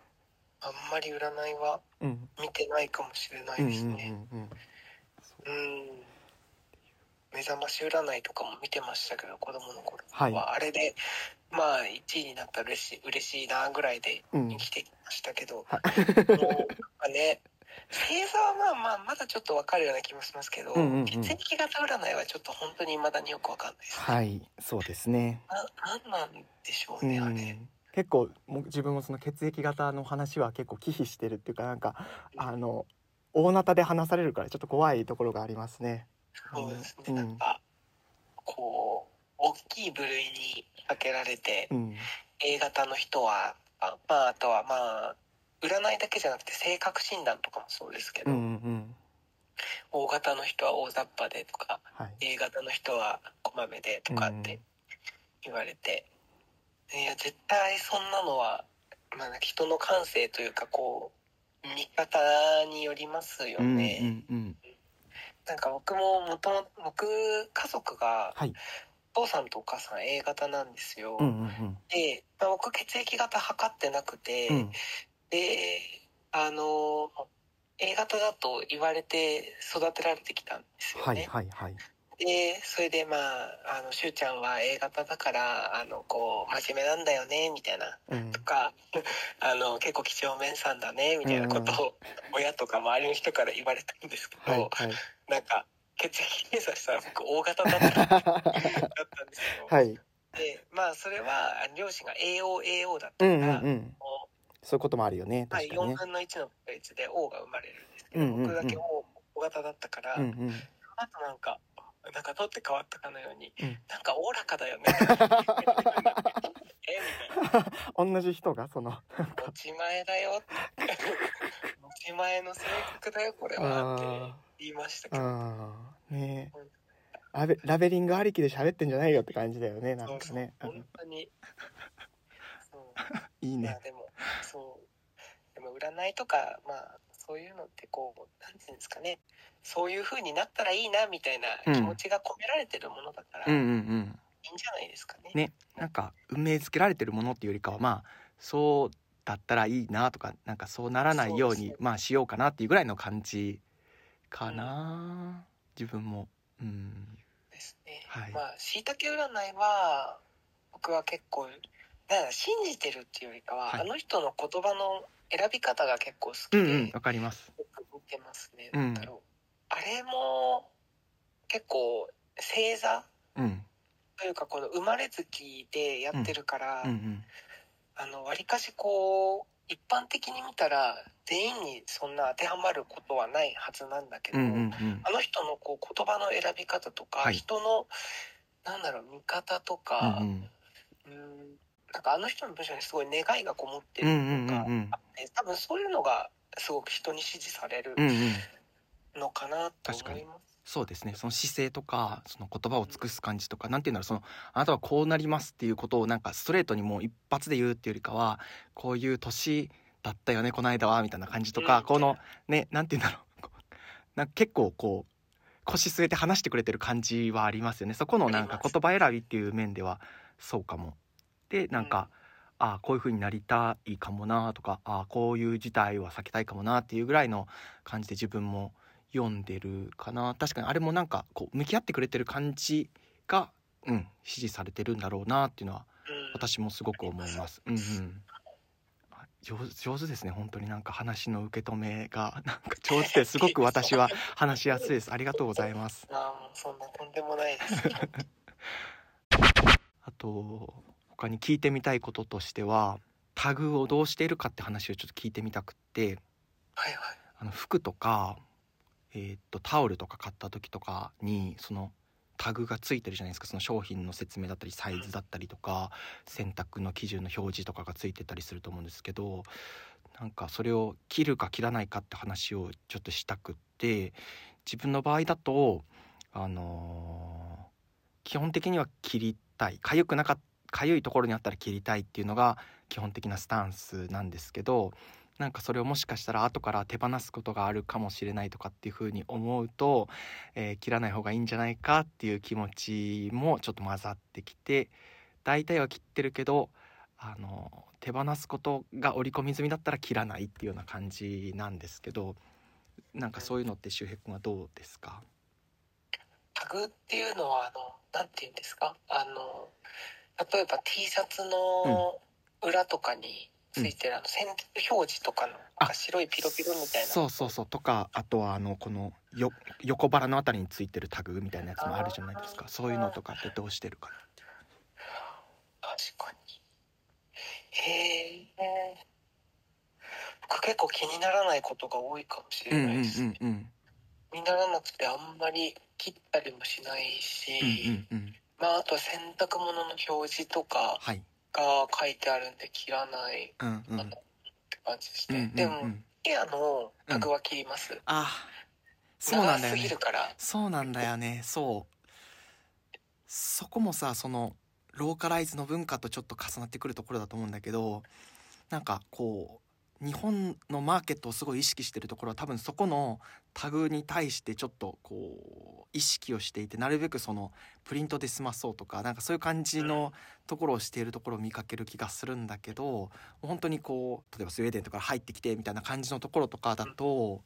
あんまり占いはうん、見てないかもしれなうんうんうんいですねうん。そう。うん目覚まし占いとかも見てましたけど子供の頃。はい。はあれでまあ1位になったら嬉しい嬉しいなぐらいでうん生きてきましたけど、うなんかね星座はまあまあまだちょっとわかるような気もしますけど、うんうんうん。血液型占いはちょっと本当に未だによくわかんないです、はいそうですね。ななんなんでしょううね、あれ。ん、結構もう自分もその血液型の話は結構忌避してるっていうかなんかあの大なたで話されるからちょっと怖いところがありますね。そうですね、うん。なんかこう大きい部類に分けられて、うん。A 型の人はあまああとはまあ占いだけじゃなくて性格診断とかもそうですけど、うんうん。O 型の人は大雑把でとかはい。A 型の人はこまめでとかって言われて、いや絶対そんなのは、まあ、人の感性というかこう見方によりますようんね。うんうんなんか僕ももともと僕家族がはい。父さんとお母さん A 型なんですよ、うんうんで、まあ僕血液型測ってなくて、うん。うんであの A 型だと言われて育てられてきたんですよはいね、はいはいでそれでまああのしゅうちゃんは A 型だからあのこう真面目なんだよねみたいなうん。とか [LAUGHS] あの結構几帳面さんだねみたいなことを親とか周りの人から言われたんですけど、はいはい。なんか血液検査したら僕 O 型だっただったんですよ、はい。でまあそれは両親が AOAO だっうんうんたから、うんこそういうこともあるよねうはい、4確かにね。分の1の確率で O が生まれるんですけど、うんうんうん。僕だけ O, o 型だったから、うんうん。あとなんかなんか取って変わったかのように、うん。なんかおおらかだよね。[LAUGHS] 同じ人が？その持ち前だよ持ち前の性格だよこれはってあ言いましたけど。あねえ。ラベラベリングありきで喋ってんじゃないよって感じだよねなんかね。本当に。そう。[LAUGHS] いいね。まあでもそう。でも占いとかまあそういうのってこうなんていうんですかね。そういう風になったらいいなみたいな気持ちが込められてるものだから、うんうんいいんうんじゃないですかね。ね。なんか運命づけられてるものっていうよりかはまあそうだったらいいなとかなんかそうならないようにまあしようかなっていうぐらいの感じかな、自分も。うん。ですね。はい。まあしいたけ占いは僕は結構だから信じてるっていうよりかは、はい。あの人の言葉の選び方が結構好きで、うんうんわかります。よく見てますね。うん。だろうあれも結構星座うん。というかこの生まれ月でやってるから、うんうんあの割かしこう一般的に見たら全員にそんな当てはまることはないはずなんだけど、うんうんうん。あの人のこう言葉の選び方とか、はい。人のなんだろう見方とうか、ん。うんなんかあの人の文章にすごい願いがこもってるとかんうん多分そういうのがすごく人に支持されるうんうん。のかなと思います。そうですね。その姿勢とかその言葉を尽くす感じとかなんていうんだろう。そのあなたはこうなりますっていうことをなんかストレートにもう一発で言うっていうよりかはこういう年だったよねこの間はみたいな感じとか、うん。このねなんていうんだろう。[LAUGHS] なんか結構こう腰据えて話してくれてる感じはありますよね。そこのなんか言葉選びっていう面ではそうかも。でなんか、ああこういう風になりたいかもなとかああこういう事態は避けたいかもなっていうぐらいの感じで自分も読んでるかな確かにあれもなんかこう向き合ってくれてる感じがうん支持されてるんだろうなっていうのはうん私もすごく思います。うんうんあ上手上手ですね本当になんか話の受け止めがなんか上手ですごく私は話しやすいですありがとうございます。あそんなとんでもないです。[LAUGHS] あと他に聞いてみたいこととしてはタグをどうしているかって話をちょっと聞いてみたくってはいはい。あの服とか、えーっとタオルとか買った時とかにそのタグがついてるじゃないですかその商品の説明だったりサイズだったりとか選択の基準の表示とかがついてたりすると思うんですけどなんかそれを切るか切らないかって話をちょっとしたくって自分の場合だとあのー基本的には切りたい痒くなか痒いところにあったら切りたいっていうのが基本的なスタンスなんですけどなんかそれをもしかしたら後から手放すことがあるかもしれないとかっていうふうに思うと、えー切らない方がいいんじゃないかっていう気持ちもちょっと混ざってきて大体は切ってるけどあの手放すことが織り込み済みだったら切らないっていうような感じなんですけどなんかそういうのって周平君はどうですか？タグっていうのはあのなんて言うんですか？あの例えば T シャツの裏とかについてる、あの選択表示とかのなんか白いピロピロみたいな。そうそうそう。とかあとはあのこのよ横腹のあたりについてるタグみたいなやつもあるじゃないですか。そういうのとかってどうしてるか確かに。へえ。僕結構気にならないことが多いかもしうんうんうんれないです、うんうん気にならなくてあんまり切ったりもしないし、うんうんまああとは洗濯物の表示とかはい。が書いてあるんで切らないうんうん。かなって感じして、うんうんでもうんケアのタグは切ります、あそうなんだよね。そうなんだよね。そう。そこもさそのローカライズの文化とちょっと重なってくるところだと思うんだけどなんかこう日本のマーケットをすごい意識してるところは多分そこのタグに対してちょっとこう意識をしていてなるべくそのプリントで済まそうとかなんかそういう感じのところをしているところを見かける気がするんだけど本当にこう例えばスウェーデンとか入ってきてみたいな感じのところとかだと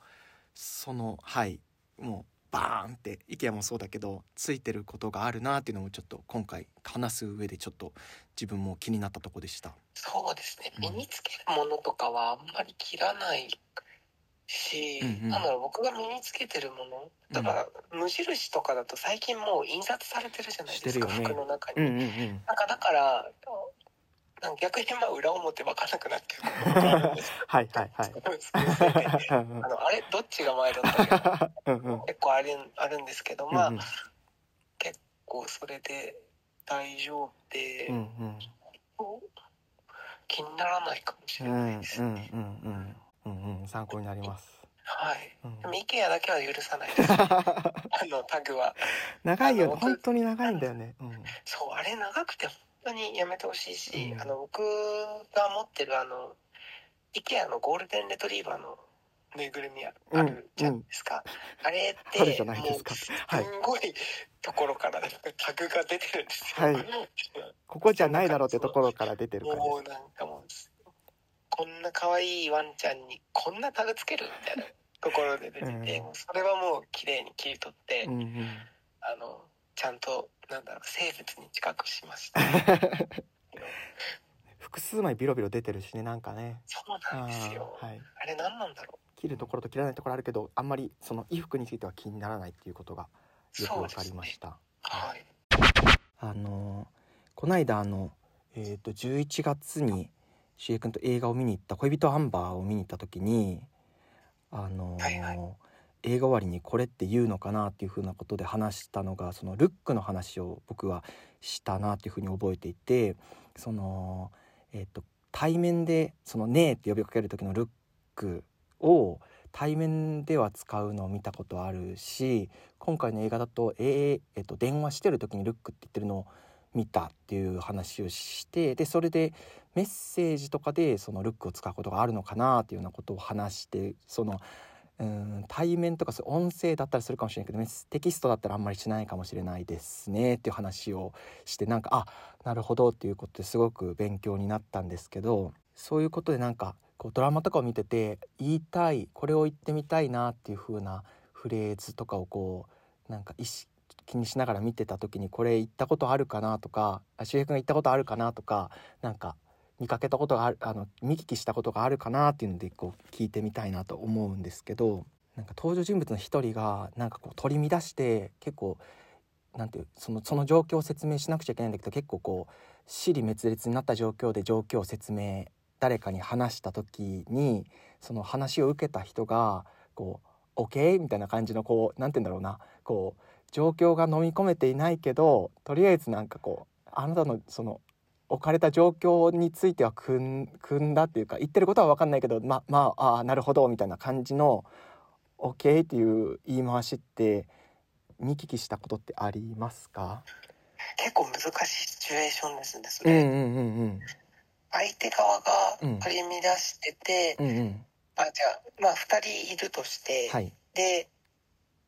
そのはいもうバーンって IKEA もそうだけどついてることがあるなっていうのもちょっと今回話す上でちょっと自分も気になったとこでした。そうですね。うん。身につけるものとかはあんまり切らないし、うんうん。なんだろう僕が身につけてるものだから、無印とかだと最近もう印刷されてるじゃないですか、ね。服の中に、うんうんうん。なんかだから逆にまあ裏表分からなくなってることがあるんですはいはいはい。[LAUGHS] あのあれどっちが前だったっ結構あるあるんですけどまあ、うんうん。結構それで大丈夫で、うんうん。気にならないかもしれうんうんないです、うんうんうんうん。参考になります。はい。うん。でも IKEA だけは許さない。で [LAUGHS] すあのタグは。長いよね。本当に長いんだよね。うん。そうあれ長くて本当にやめてほしいし、うん。あの僕が持ってるあの IKEA のゴールデンレトリーバーのぬいぐるみあうんるじゃないですか、あれってあるじゃないですか。はい。もうすんごいところからタグが出てるんですよ、はい。[LAUGHS] ここじゃないだろうってところから出てる感もうなんかもうこんな可愛いワンちゃんにこんなタグつけるみたいなところで出てて、[LAUGHS] うん。それはもう綺麗に切り取って、じ。うんうん。あのちゃんとなんだろう生物に近くしました。[LAUGHS] 複数枚ビロビロ出てるしねなんかね。そうなんですよ。はい。あれ何なんだろ切るところと切らないところあるけどあんまりその衣服については気にならないっていうことがうよくわかりました。ね。はい。あのーこないだあのえっ、と11月にしげ君と映画を見に行った「恋人アンバー」を見に行った時にあのーはいはい映画終わりにこれって言うのかなっていうふうなことで話したのがそのルックの話を僕はしたなっていうふうに覚えていてそのえっ、と対面でその「ねえ」って呼びかける時のルックを対面では使うのを見たことあるし今回の映画だと,、えーえっと電話してる時にルックって言ってるのを見たっていう話をしてでそれでメッセージとかでそのルックを使うことがあるのかなっていうようなことを話してそのうん。対面とかそう音声だったりするかもしれないけどメッセテキストだったらあんまりしないかもしれないですねっていう話をしてなんかあなるほどっていうことですごく勉強になったんですけどそういうことでなんかこうドラマとかを見てて言いたいこれを言ってみたいなっていう風なフレーズとかをこうなんか意識気にしながら見てた時にこれ言ったことあるかなとかあ周平君が言ったことあるかなとかなんか見かけたことがあるあの見聞きしたことがあるかなっていうのでこう聞いてみたいなと思うんですけどなんか登場人物の一人がなんかこう取り乱して結構なんていうそのその状況を説明しなくちゃいけないんだけど結構こう死に滅裂になった状況で状況を説明誰かに話した時にその話を受けた人がこう「OK」みたいな感じのこうなんて言うんだろうなこう状況が飲み込めていないけどとりあえずなんかこうあなたのその置かれた状況については組ん組んだっていうか言ってることは分かんないけどままああーなるほどみたいな感じの「OK」っていう言い回しって見聞きしたことってありますか？結構難しいシチュエーションですねそれ、うんうんうん相手側がうん。取り乱してて、うんうん。うんあじゃあまあ2人いるとして、はい。で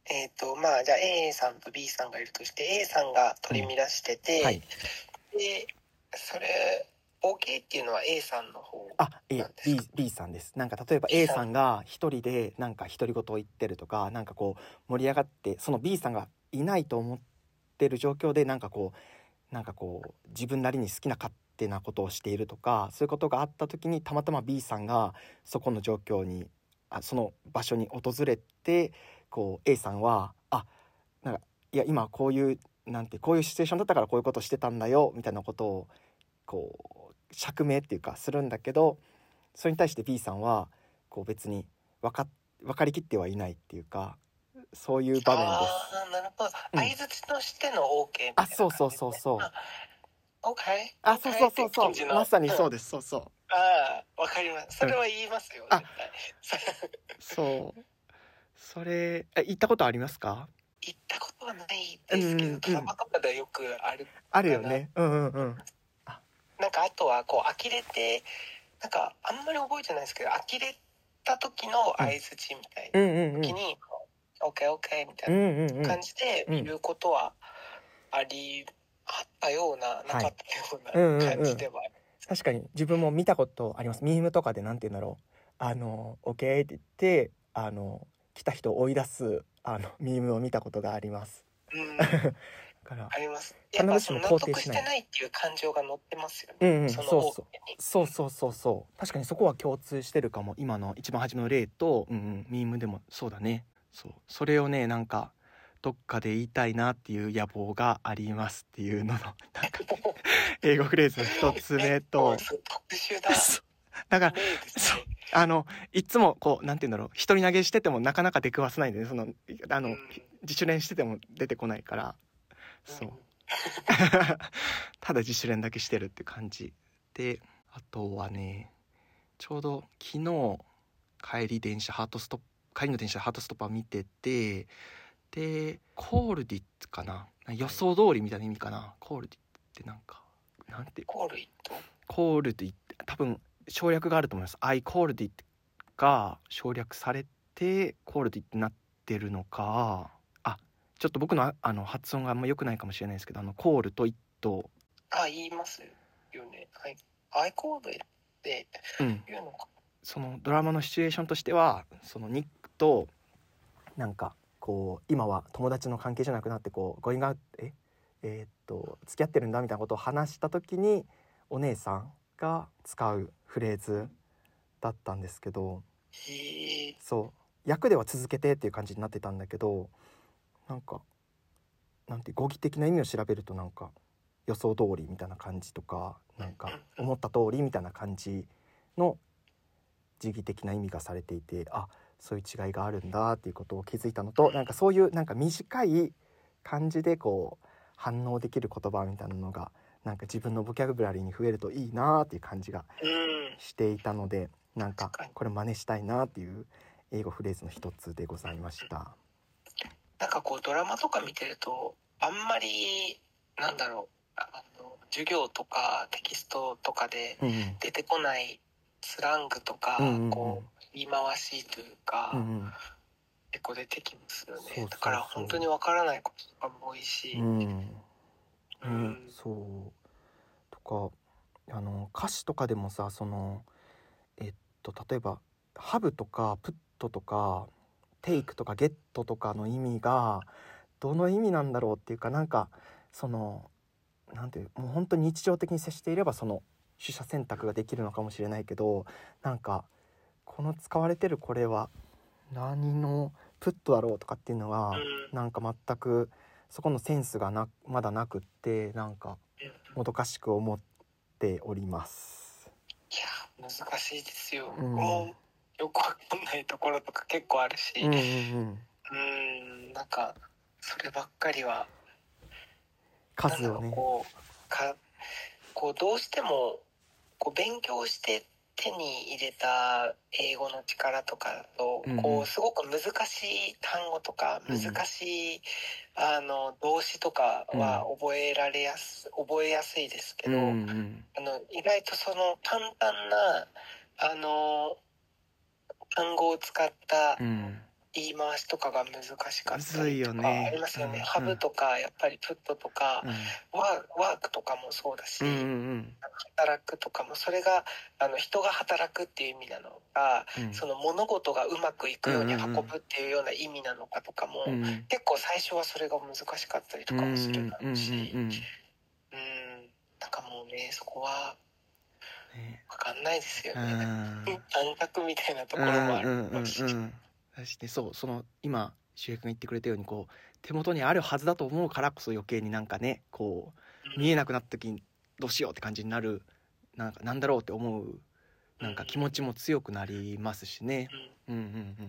えっ、とまあじゃあ A さんと B さんがいるとして A さんが取り乱してて、はい。でそれ OK っていうのは A さんの方あいえなんです B, か？B さんです。なんか例えば A さんが一人でなんか独り言を言ってるとかなんかこう盛り上がってその B さんがいないと思ってる状況でなんかこうなんかこう自分なりに好きな勝手なことをしているとかそういうことがあった時にたまたま B さんがそこの状況にあその場所に訪れてこう A さんはあなんかいや今こういうなんてこういうシチュエーションだったからこういうことしてたんだよみたいなことをこう釈明っていうかするんだけどそれに対して B さんはこう別に分か分かりきってはいないっていうかそういう場面です。ああなるほど。うん。相づちとしての OK みたいな感じ、あそうそうそうそう。あ OK あそうそうそうそう。まさにそうですそうそう。ああわかります。それは言いますよ、うん。絶対そう。それえ行ったことありますか？行ったことはないですけど、うんうんドラマとかではよくあるあるよね。うんうんうん。なんかあとはこう呆れてなんかあんまり覚えてないですけど呆れた時の相づちみたいうんなうんうん。時に「オッケーオッケー」みたういんうんうん。な感じでうん言うことはありあったようななかったようんうんううん。な感じではある確かに自分も見たことあります。ミームとかでなんて言うんだろう。あの「OK」って言ってあの来た人を追い出すあのミームを見たことがあります。うん。だからあります。必ずしも肯定しない。得してないっていう感情が乗ってますよね。うんうんそのそうそう。そうそうそうそう。確かにそこは共通してるかも。今の一番初めの例と、うんうん、ミームでもそうだね。そう。それをねなんかどっかで言いたいなっていう野望がありますっていうのの [LAUGHS] なんか [LAUGHS] 英語フレーズの一つ目と。特殊なそう。だからそうねあのいつもこうなんて言うんだろう一人投げしててもなかなか出くわせないんでね。そのあの、うん。自主練してても出てこないから。そう。う [LAUGHS] んただ自主練だけしてるって感じであとはねちょうど昨日帰り電車ハートストップ帰りの電車ハートストッパー見ててでコールディッツかな。予想通りみたいな意味かな。コールディッツってなんかなんてコールイット？コールディッツ多分省略があると思います。I called it が省略されてコールディってなってるのか。あちょっと僕のああの発音があんま良くないかもしれないですけどあのコールと。it あ言いますよね。はい。アイコールってうん言うのかそのドラマのシチュエーションとしてはそのニックとなんかこう今は友達の関係じゃなくなってこうゴインガえ？えーっと付き合ってるんだみたいなことを話した時にお姉さんが使うフレーズだったんですけどそう。役では続けてっていう感じになってたんだけどなんかなんて語義的な意味を調べるとなんか予想通りみたいな感じとかなんか思った通りみたいな感じの時義的な意味がされていてあそういう違いがあるんだっていうことを気づいたのとなんかそういうなんか短い感じでこう反応できる言葉みたいなのがなんか自分のボキャブラリーに増えるといいなっていう感じがうん。していたのでなんか確かに。これ真似したいなっていう英語フレーズの一つでございました。なんかこうドラマとか見てるとあんまりなんだろうあの授業とかテキストとかでうんうん。出てこないスラングとか、うんうんうん。こう言い回しというか、うん結構出てきますよね。だから本当にわからないこととかも多いし、うん、うん。そう。とかあの歌詞とかでもさそのえっと例えば「ハブ」とか「プット」とか「テイク」とか「ゲット」とかの意味がどの意味なんだろうっていうかなんかそのなんていうもう本当に日常的に接していればその取捨選択ができるのかもしれないけどなんかこの使われてるこれは何のプットだろうとかっていうのは、うん。なんか全くそこのセンスがなまだなくってなんかもどかしく思っております。いや難しいですよ、うんもうよくわかんないところとか結構あるしうんうんなんかそればっかりは数をね。こうかこうどうしてもこう勉強して手に入れた英語の力とかだと、こうすごく難しい単語とか難しい、あの動詞とかは覚えられやす、覚えやすいですけど、あの意外とその簡単なあの単語を使ったうん言い回しとかが難しかったりとかよね。ありますよね。うん。ハブとかやっぱりプットとか、ワーワークとかもそうだし、うんうんうん。働くとかもそれがあの人が働くっていう意味なのか、うん。その物事がうまくいくようにうんうんうん。運ぶっていうような意味なのかとかも、うん結構最初はそれが難しかったりとかもするだろうし、うんうんうんうん。なんかもうねそこはね。分かんないですようね。ん。[LAUGHS] 感覚みたいなところもあるうんうんうんうんそしてそうその今周平君が言ってくれたようにこう手元にあるはずだと思うからこそ余計になんかねこう見えなくなった時にどうしようって感じになるなんかなんだろうって思うなんか気持ちも強くなりますしね。うんうんうんうん、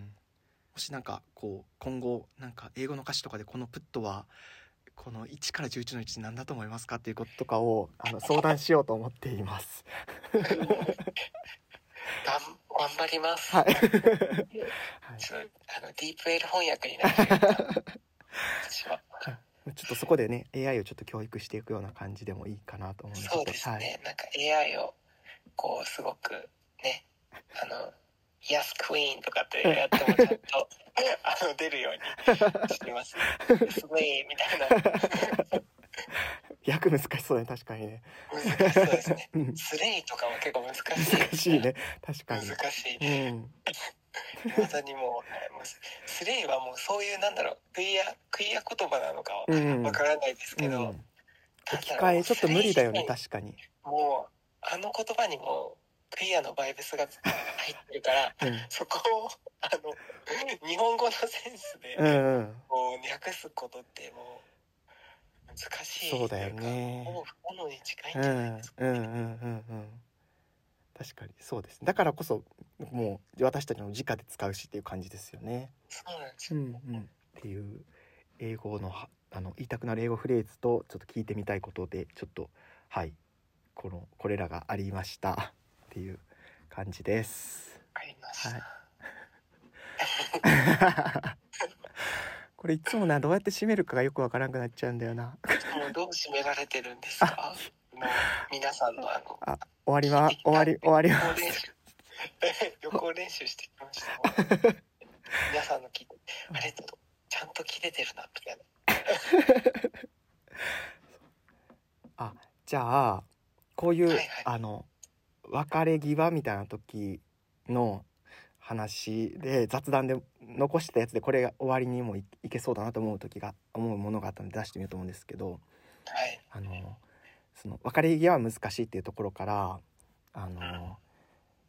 もしなんかこう今後なんか英語の歌詞とかでこのプットはこの1から11の1何だと思いますかっていうこととかをあの相談しようと思っています。[LAUGHS] 頑張ります。はい。[LAUGHS] はい。ちょあのディープエール翻訳になっちゃう。から私は。ちょっとそこでね AI をちょっと教育していくような感じでもいいかなと思うんですそうですね、はい、なんか AI をこうすごくねあの「Yes Queen」とかってやってもちゃんと [LAUGHS] あの出るようにしてます「[LAUGHS] スレイ」みたいな [LAUGHS] 役難しそうね確かにね。難しそうですね。[LAUGHS] うん。スレイとかも結構難しい。難しいね。確かに。難しいうん。まさにもうスレイはもうそういうなんだろうクイアクイア言葉なのかはうん。わからないですけど、うん。なんだ置き換えちょっと無理だよね確かに。体もうあの言葉にもクイアのバイブスが入ってるからうん。そこをあの日本語のセンスでうんうん。こう訳すことってもう難しい。そうだよね。もう不可能に近いんうじゃないですか、んうんうんうんうん。確かにそうです。だからこそもう私たちの直で使うしっていう感じですよね。そうなんですよ、うんうんっていう英語のはあの言いたくなる英語フレーズとちょっと聞いてみたいことでちょっとはい。このこれらがありました。っていう感じです。ありました、はい [LAUGHS] これいつもなどうやって締めるかがよくわからなくなっちゃうんだよな。もうどう締められてるんですか？もう皆さんのあのあ終わりま終わり終わりま予行練習 [LAUGHS] 予行練習してきました。皆さんの聞いてあれちょっとちゃんと切れてるなみたいな。[LAUGHS] あじゃあこういう、はいはい。あの別れ際みたいな時の話で雑談で残してたやつでこれが終わりにもいいけそうだなと思う時が思うものがあったので出してみようと思うんですけどはいあのその別れ際は難しいっていうところからあの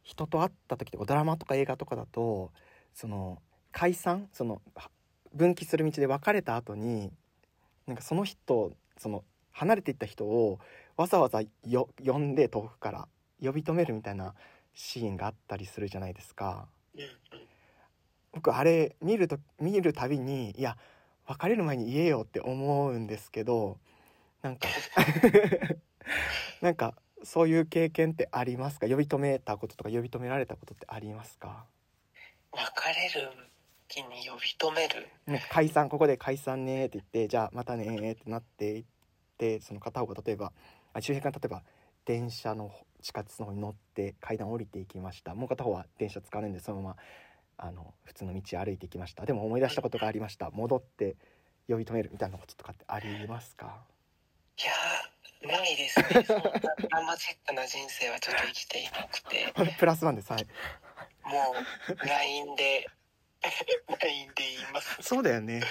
人と会った時とかドラマとか映画とかだとその解散そのは分岐する道で別れた後になんかその人その離れていった人をわざわざよ呼んで遠くから呼び止めるみたいなシーンがあったりするじゃないですか。僕あれ見ると見るたびにいや別れる前に言えよって思うんですけどなんかなんかそういう経験ってありますか？呼び止めたこととか呼び止められたことってありますか？別れる気に呼び止める？なんか解散ここで解散ねって言ってじゃあまたねってなっていってその片方が例えばあ周平君が例えば電車の地下鉄の方に乗って階段降りていきました。もう片方は電車使わないんでそのままあの普通の道歩いていきました。でも思い出したことがありました。戻って呼び止めるみたいなこととかってありますか？いやーないですね。そんなドラマチックな人生はちょっと生きていなくて。[LAUGHS] プラスワンです。はい。もう LINE で [LAUGHS] LINE で言います。そうだよね、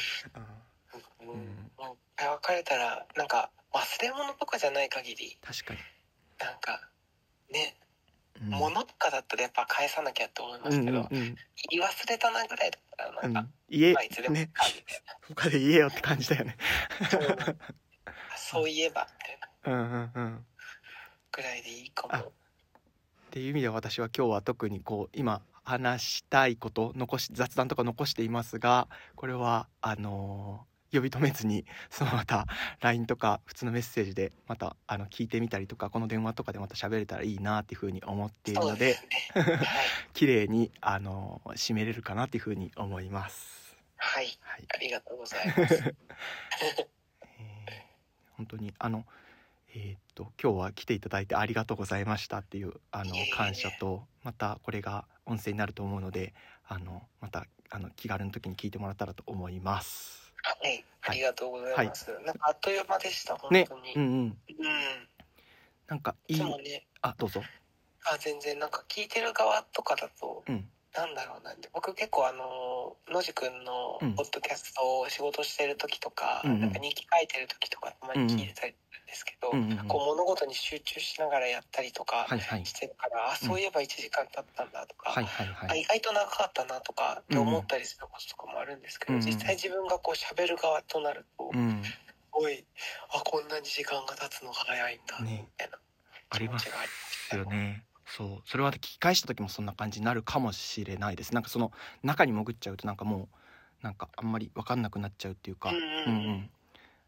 うん。うん。もう別れたらなんか忘れ物とかじゃない限り。確かに、なんかね、うん、物とかだったらやっぱ返さなきゃって思いまうんすけど、うんうん言い忘れたなぐらいだったらなんか、うん、家まあいつでもね。他で言えよって感じだよね。そう。いえばみたいなうんうんうん。ぐらいでいいかあもっていう意味では私は今日は特にこう今話したいこと残し雑談とか残していますがこれはあのー呼び止めずに [LAUGHS] そのまた LINE とか普通のメッセージでまたあの聞いてみたりとかこの電話とかでまた喋れたらいいなっていうふうに思っているので [LAUGHS] 綺麗にあのー締めれるかなっていうふうに思います。はい、はい。ありがとうございます。[LAUGHS] えー本当にあのえーっと今日は来ていただいてありがとうございましたっていうあの感謝とまたこれが音声になると思うのであのまたあの気軽の時に聞いてもらったらと思います。はい。ありがとうございます、なんかあっという間でした本ね当に、うんうん。うん。なんかいい。いね。あどうぞ。あ全然。なんか聞いてる側とかだとうんなんだろうな僕結構あの野地くんのうん。ポッドキャストを仕事してる時とか,、うんうん。なんか日記書いてる時とかたまに聞いてたりするんですけど、うんうんうんこう物事に集中しながらやったりとかはいはい。してるから、あそういえば1時間経ったんだとか、はいはいはあい。意外と長かったなとかって思ったりすることとかもあるんですけど、うんうん。実際自分がこう喋る側となると、うん。おいあこんなに時間が経つのが早いんだ、ね。みたいな気持ちがありですよね。そう。それは聞き返した時もそんな感じになるかもしれないです。なんかその中に潜っちゃうとなんかもうなんかあんまり分かんなくなっちゃうっていうか。うんうんうん。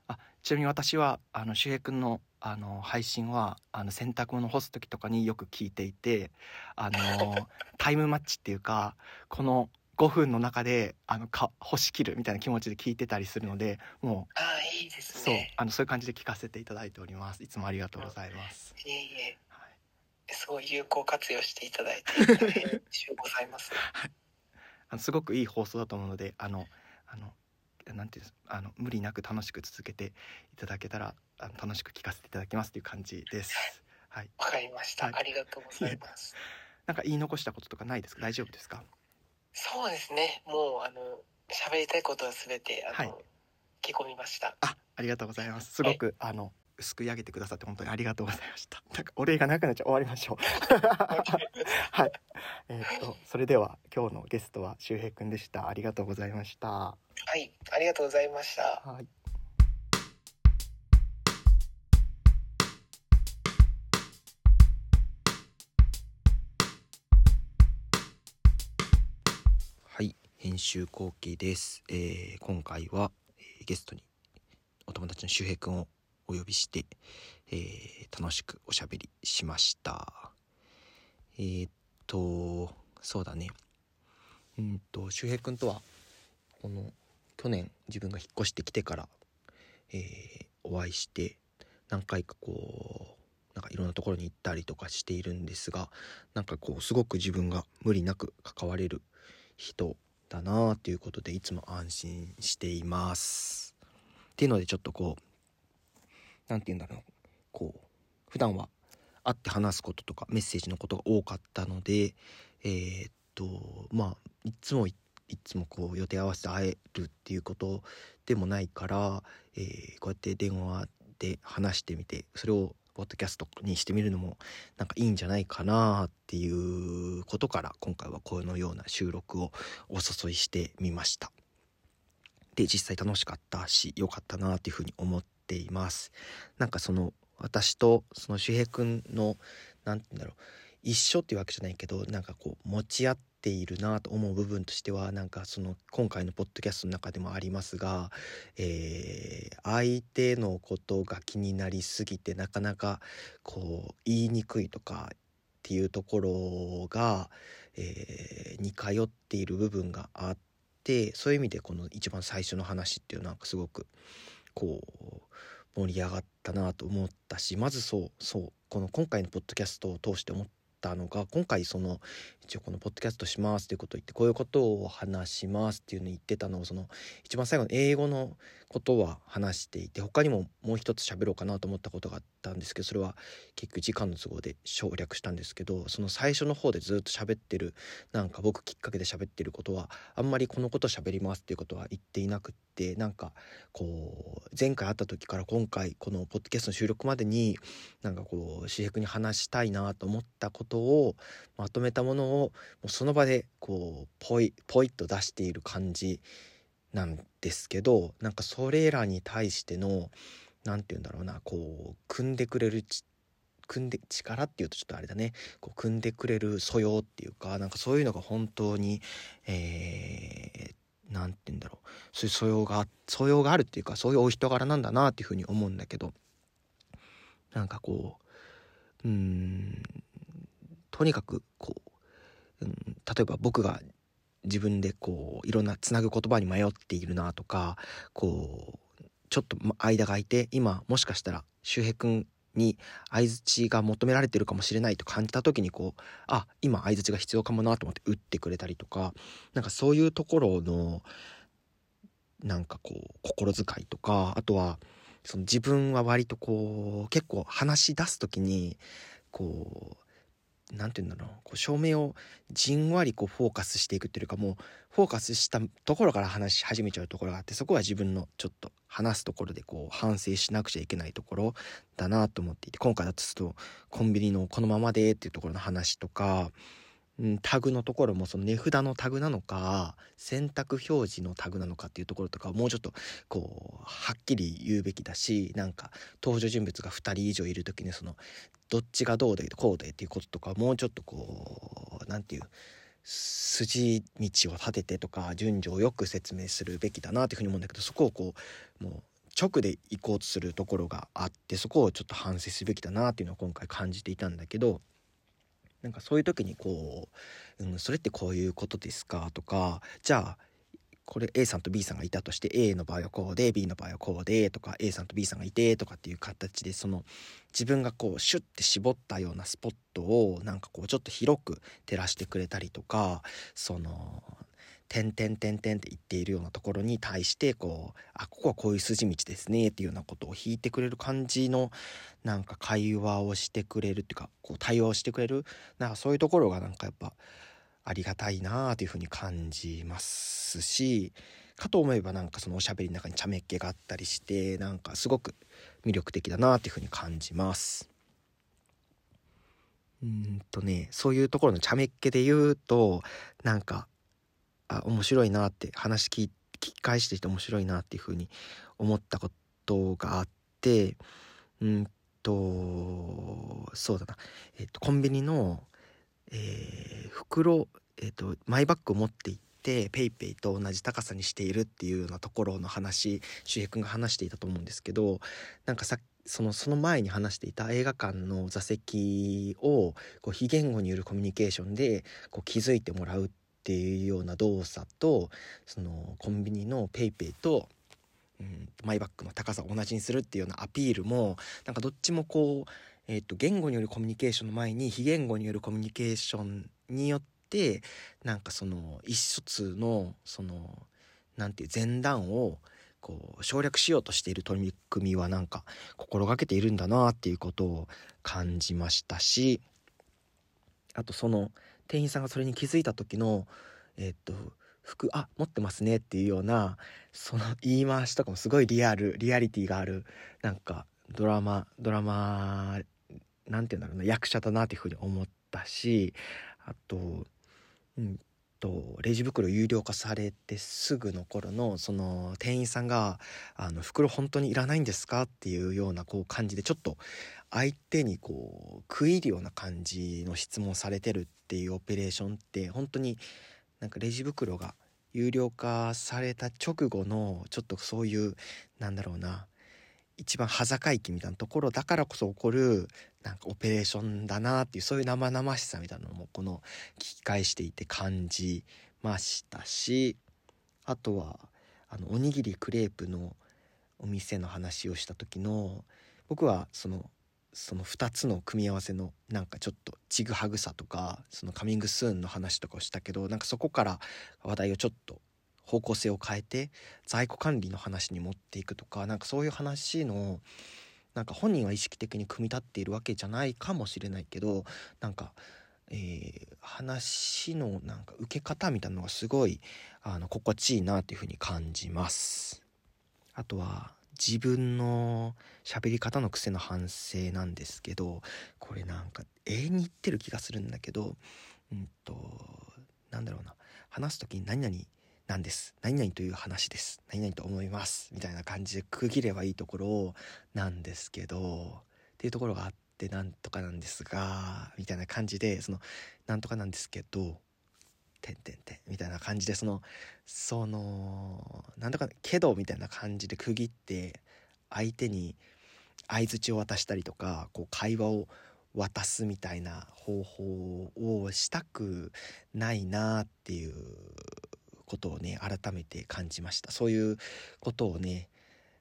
あちなみに私はあの周平君のあの配信はあの洗濯物干す時とかによく聞いていてあの [LAUGHS] タイムマッチっていうかこの5分の中であのか干し切るみたいな気持ちで聞いてたりするのでもああいいですうそう。ねあのそういう感じで聞かせていただいております。いつもありがとうございます、いえいえはい、すごい有効活用していただいて大変ございます。[LAUGHS] あのすごくいい放送だと思うのであのあのなんていうんですあの無理なく楽しく続けていただけたらあの楽しく聞かせていただきますという感じです。はい。わかりました、はいありがとうございます。[LAUGHS] なんか言い残したこととかないですか？大丈夫ですか？そうですね。もうあの喋りたいことはすべてあの、はい聞き込みました。あ、ありがとうございます。すごく、あのすくい上げてくださって本当にありがとうございました。[LAUGHS] なんかお礼がなくなっちゃう終わりましょう。[LAUGHS] はい。えーっとそれでは今日のゲストは周平くんでした。ありがとうございました。はい、ありがとうございました。はい。はい、編集後期です。えー今回は、えーゲストにお友達の周平くんをお呼びして、えー楽しくおしゃべりしました。えーっと、そうだね。うんと、周平くんとは、この、去年自分が引っ越してきてから、えーお会いして、何回かこう、なんかいろんなところに行ったりとかしているんですが、なんかこう、すごく自分が無理なく関われる人だなということでいつも安心しています。っていうのでちょっとこう何て言うんだろうこう普段は会って話すこととかメッセージのことが多かったのでえーっとまあいつもいつもこう予定合わせて会えるっていうことでもないから、えーこうやって電話で話してみてそれをポッドキャストにしてみるのもなんかいいんじゃないかなっていうことから今回はこのような収録をお誘いしてみました。で実際楽しかったし良かったなっていうふうに思ってています。なんかその私とその周平くんの何て言うんだろう一緒っていうわけじゃないけどなんかこう持ち合っているなと思う部分としてはなんかその今回のポッドキャストの中でもありますが、えー相手のことが気になりすぎてなかなかこう言いにくいとかっていうところが、えー似通っている部分があってそういう意味でこの一番最初の話っていうのはなんかすごくこう盛り上がったなと思ったしまずそうそうこの今回のポッドキャストを通して思ったのが今回その一応このポッドキャストしますっていうことを言ってこういうことを話しますっていうのを言ってたのをその一番最後の英語のことは話していて他にももう一つ喋ろうかなと思ったことがあったんですけどそれは結局時間の都合で省略したんですけどその最初の方でずっと喋ってるなんか僕きっかけで喋ってることはあんまりこのこと喋りますっていうことは言っていなくってなんかこう前回会った時から今回このポッドキャストの収録までになんかこう主役に話したいなと思ったことをまとめたものをもうその場でこうポイポイッと出している感じなんですけどなんかそれらに対しての何て言うんだろうなこう組んでくれる組んで力っていうとちょっとあれだね。こう組んでくれる素養っていうかなんかそういうのが本当にえーなんて言うんだろう。そういう素養が素養があるっていうかそういうお人柄なんだなっていうふうに思うんだけど。なんかこううんとにかくこう、うん、例えば僕が自分でこういろんなつなぐ言葉に迷っているなとかこうちょっと間が空いて今もしかしたら周平くんに相づちが求められてるかもしれないと感じた時にこうあ今相づちが必要かもなと思って打ってくれたりとかなんかそういうところのなんかこう心遣いとかあとはその自分は割とこう結構話し出す時にこうなんて言うんだろう。こう照明をじんわりこうフォーカスしていくっていうかもうフォーカスしたところから話し始めちゃうところがあってそこは自分のちょっと話すところでこう反省しなくちゃいけないところだなと思っていて今回だとするとコンビニのこのままでっていうところの話とか、うん、タグのところもその値札のタグなのか選択表示のタグなのかっていうところとかをもうちょっとこうはっきり言うべきだしなんか登場人物が2人以上いる時にそのどっちがどうでこうでっていうこととかもうちょっとこうなんていう筋道を立ててとか順序をよく説明するべきだなっていうふうに思うんだけどそこをこうもう直で行こうとするところがあってそこをちょっと反省すべきだなっていうのを今回感じていたんだけどなんかそういう時にこう、うん、それってこういうことですかとかじゃあこれ A さんと B さんがいたとして A の場合はこうで B の場合はこうでとか A さんと B さんがいてとかっていう形でその自分がこうシュッて絞ったようなスポットをなんかこうちょっと広く照らしてくれたりとかその点点点点って言っているようなところに対してこうあここはこういう筋道ですねっていうようなことを引いてくれる感じのなんか会話をしてくれるっていうかこう対話をしてくれるなんかそういうところがなんかやっぱありがたいなというふうに感じますしかと思えばなんかそのおしゃべりの中に茶目っ気があったりしてなんかすごく魅力的だなというふうに感じます。うんとねそういうところの茶目っ気で言うとなんかあ面白いなって話聞き返していて面白いなっていうふうに思ったことがあってうんとそうだな、えっと、コンビニのえー、袋、えーと、マイバッグを持って行って PayPay と同じ高さにしているっていうようなところの話周平君が話していたと思うんですけどなんかさそのその前に話していた映画館の座席をこう非言語によるコミュニケーションでこう気づいてもらうっていうような動作とそのコンビニの PayPay とうん、マイバッグの高さを同じにするっていうようなアピールもなんかどっちもこうえっ、と、言語によるコミュニケーションの前に非言語によるコミュニケーションによってなんかその一つのそのなんていう前段をこう省略しようとしている取り組みはなんか心がけているんだなっていうことを感じましたしあとその店員さんがそれに気づいた時のえっ、と服あ持ってますねっていうようなその言い回しとかもすごいリアルリアリティがあるなんかドラマドラマ何て言うんだろうな役者だなっていうふうに思ったしあとうんとレジ袋有料化されてすぐの頃のその店員さんが「あの袋本当にいらないんですか?」っていうようなこう感じでちょっと相手にこう食い入るような感じの質問されてるっていうオペレーションって本当になんかレジ袋が有料化された直後のちょっとそういうなんだろうな一番端境期みたいなところだからこそ起こるなんかオペレーションだなっていうそういう生々しさみたいなのもこの聞き返していて感じましたしあとはあのおにぎりクレープのお店の話をした時の僕はそのその2つの組み合わせのなんかちょっとちぐはぐさとかそのカミングスーンの話とかをしたけどなんかそこから話題をちょっと方向性を変えて在庫管理の話に持っていくとかなんかそういう話のなんか本人は意識的に組み立っているわけじゃないかもしれないけどなんか、えー、話のなんか受け方みたいなのがすごいあの心地いいなっていうふうに感じます。あとは自分の喋り方の癖の反省なんですけどこれなんか永遠に言ってる気がするんだけどうんとなんだろうな話す時に何々なんです。何々という話です。何々と思います。みたいな感じで区切ればいいところなんですけど、っていうところがあって、なんとかなんですが、みたいな感じで、その、なんとかなんですけど、てんてんてん、みたいな感じで、その、その、なんとか、けど、みたいな感じで区切って、相手に相づちを渡したりとか、こう、会話を渡すみたいな方法をしたくないなっていうことをね改めて感じました。そういうことをね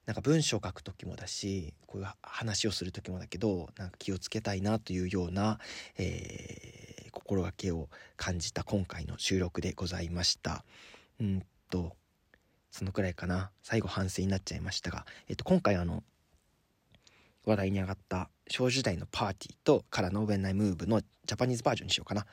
なんか文章を書く時もだしこういう話をする時もだけどなんか気をつけたいなというような、えー、心がけを感じた今回の収録でございました。うんとそのくらいかな。最後反省になっちゃいましたが、えっと、今回あの話題に上がった少女時代のパーティーとからの「When I Move」のジャパニーズバージョンにしようかな。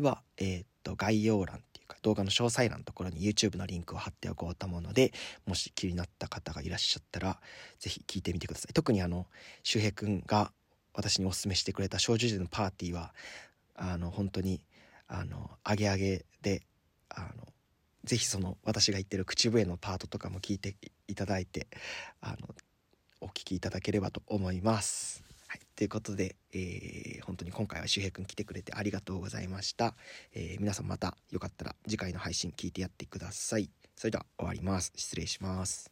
は、えー、っと概要欄動画の詳細欄のところに YouTube のリンクを貼っておこうと思うので、もし気になった方がいらっしゃったら、ぜひ聞いてみてください。特にあの、周平くんが私にお勧めしてくれた少女時代のパーティーは、あの、本当に、あの、アゲアゲで、あの、ぜひその私が言ってる口笛のパートとかも聞いていただいて、あの、お聞きいただければと思います。ということで、えー、本当に今回は周平くん来てくれてありがとうございました。えー、皆さんまたよかったら次回の配信聞いてやってください。それでは終わります。失礼します。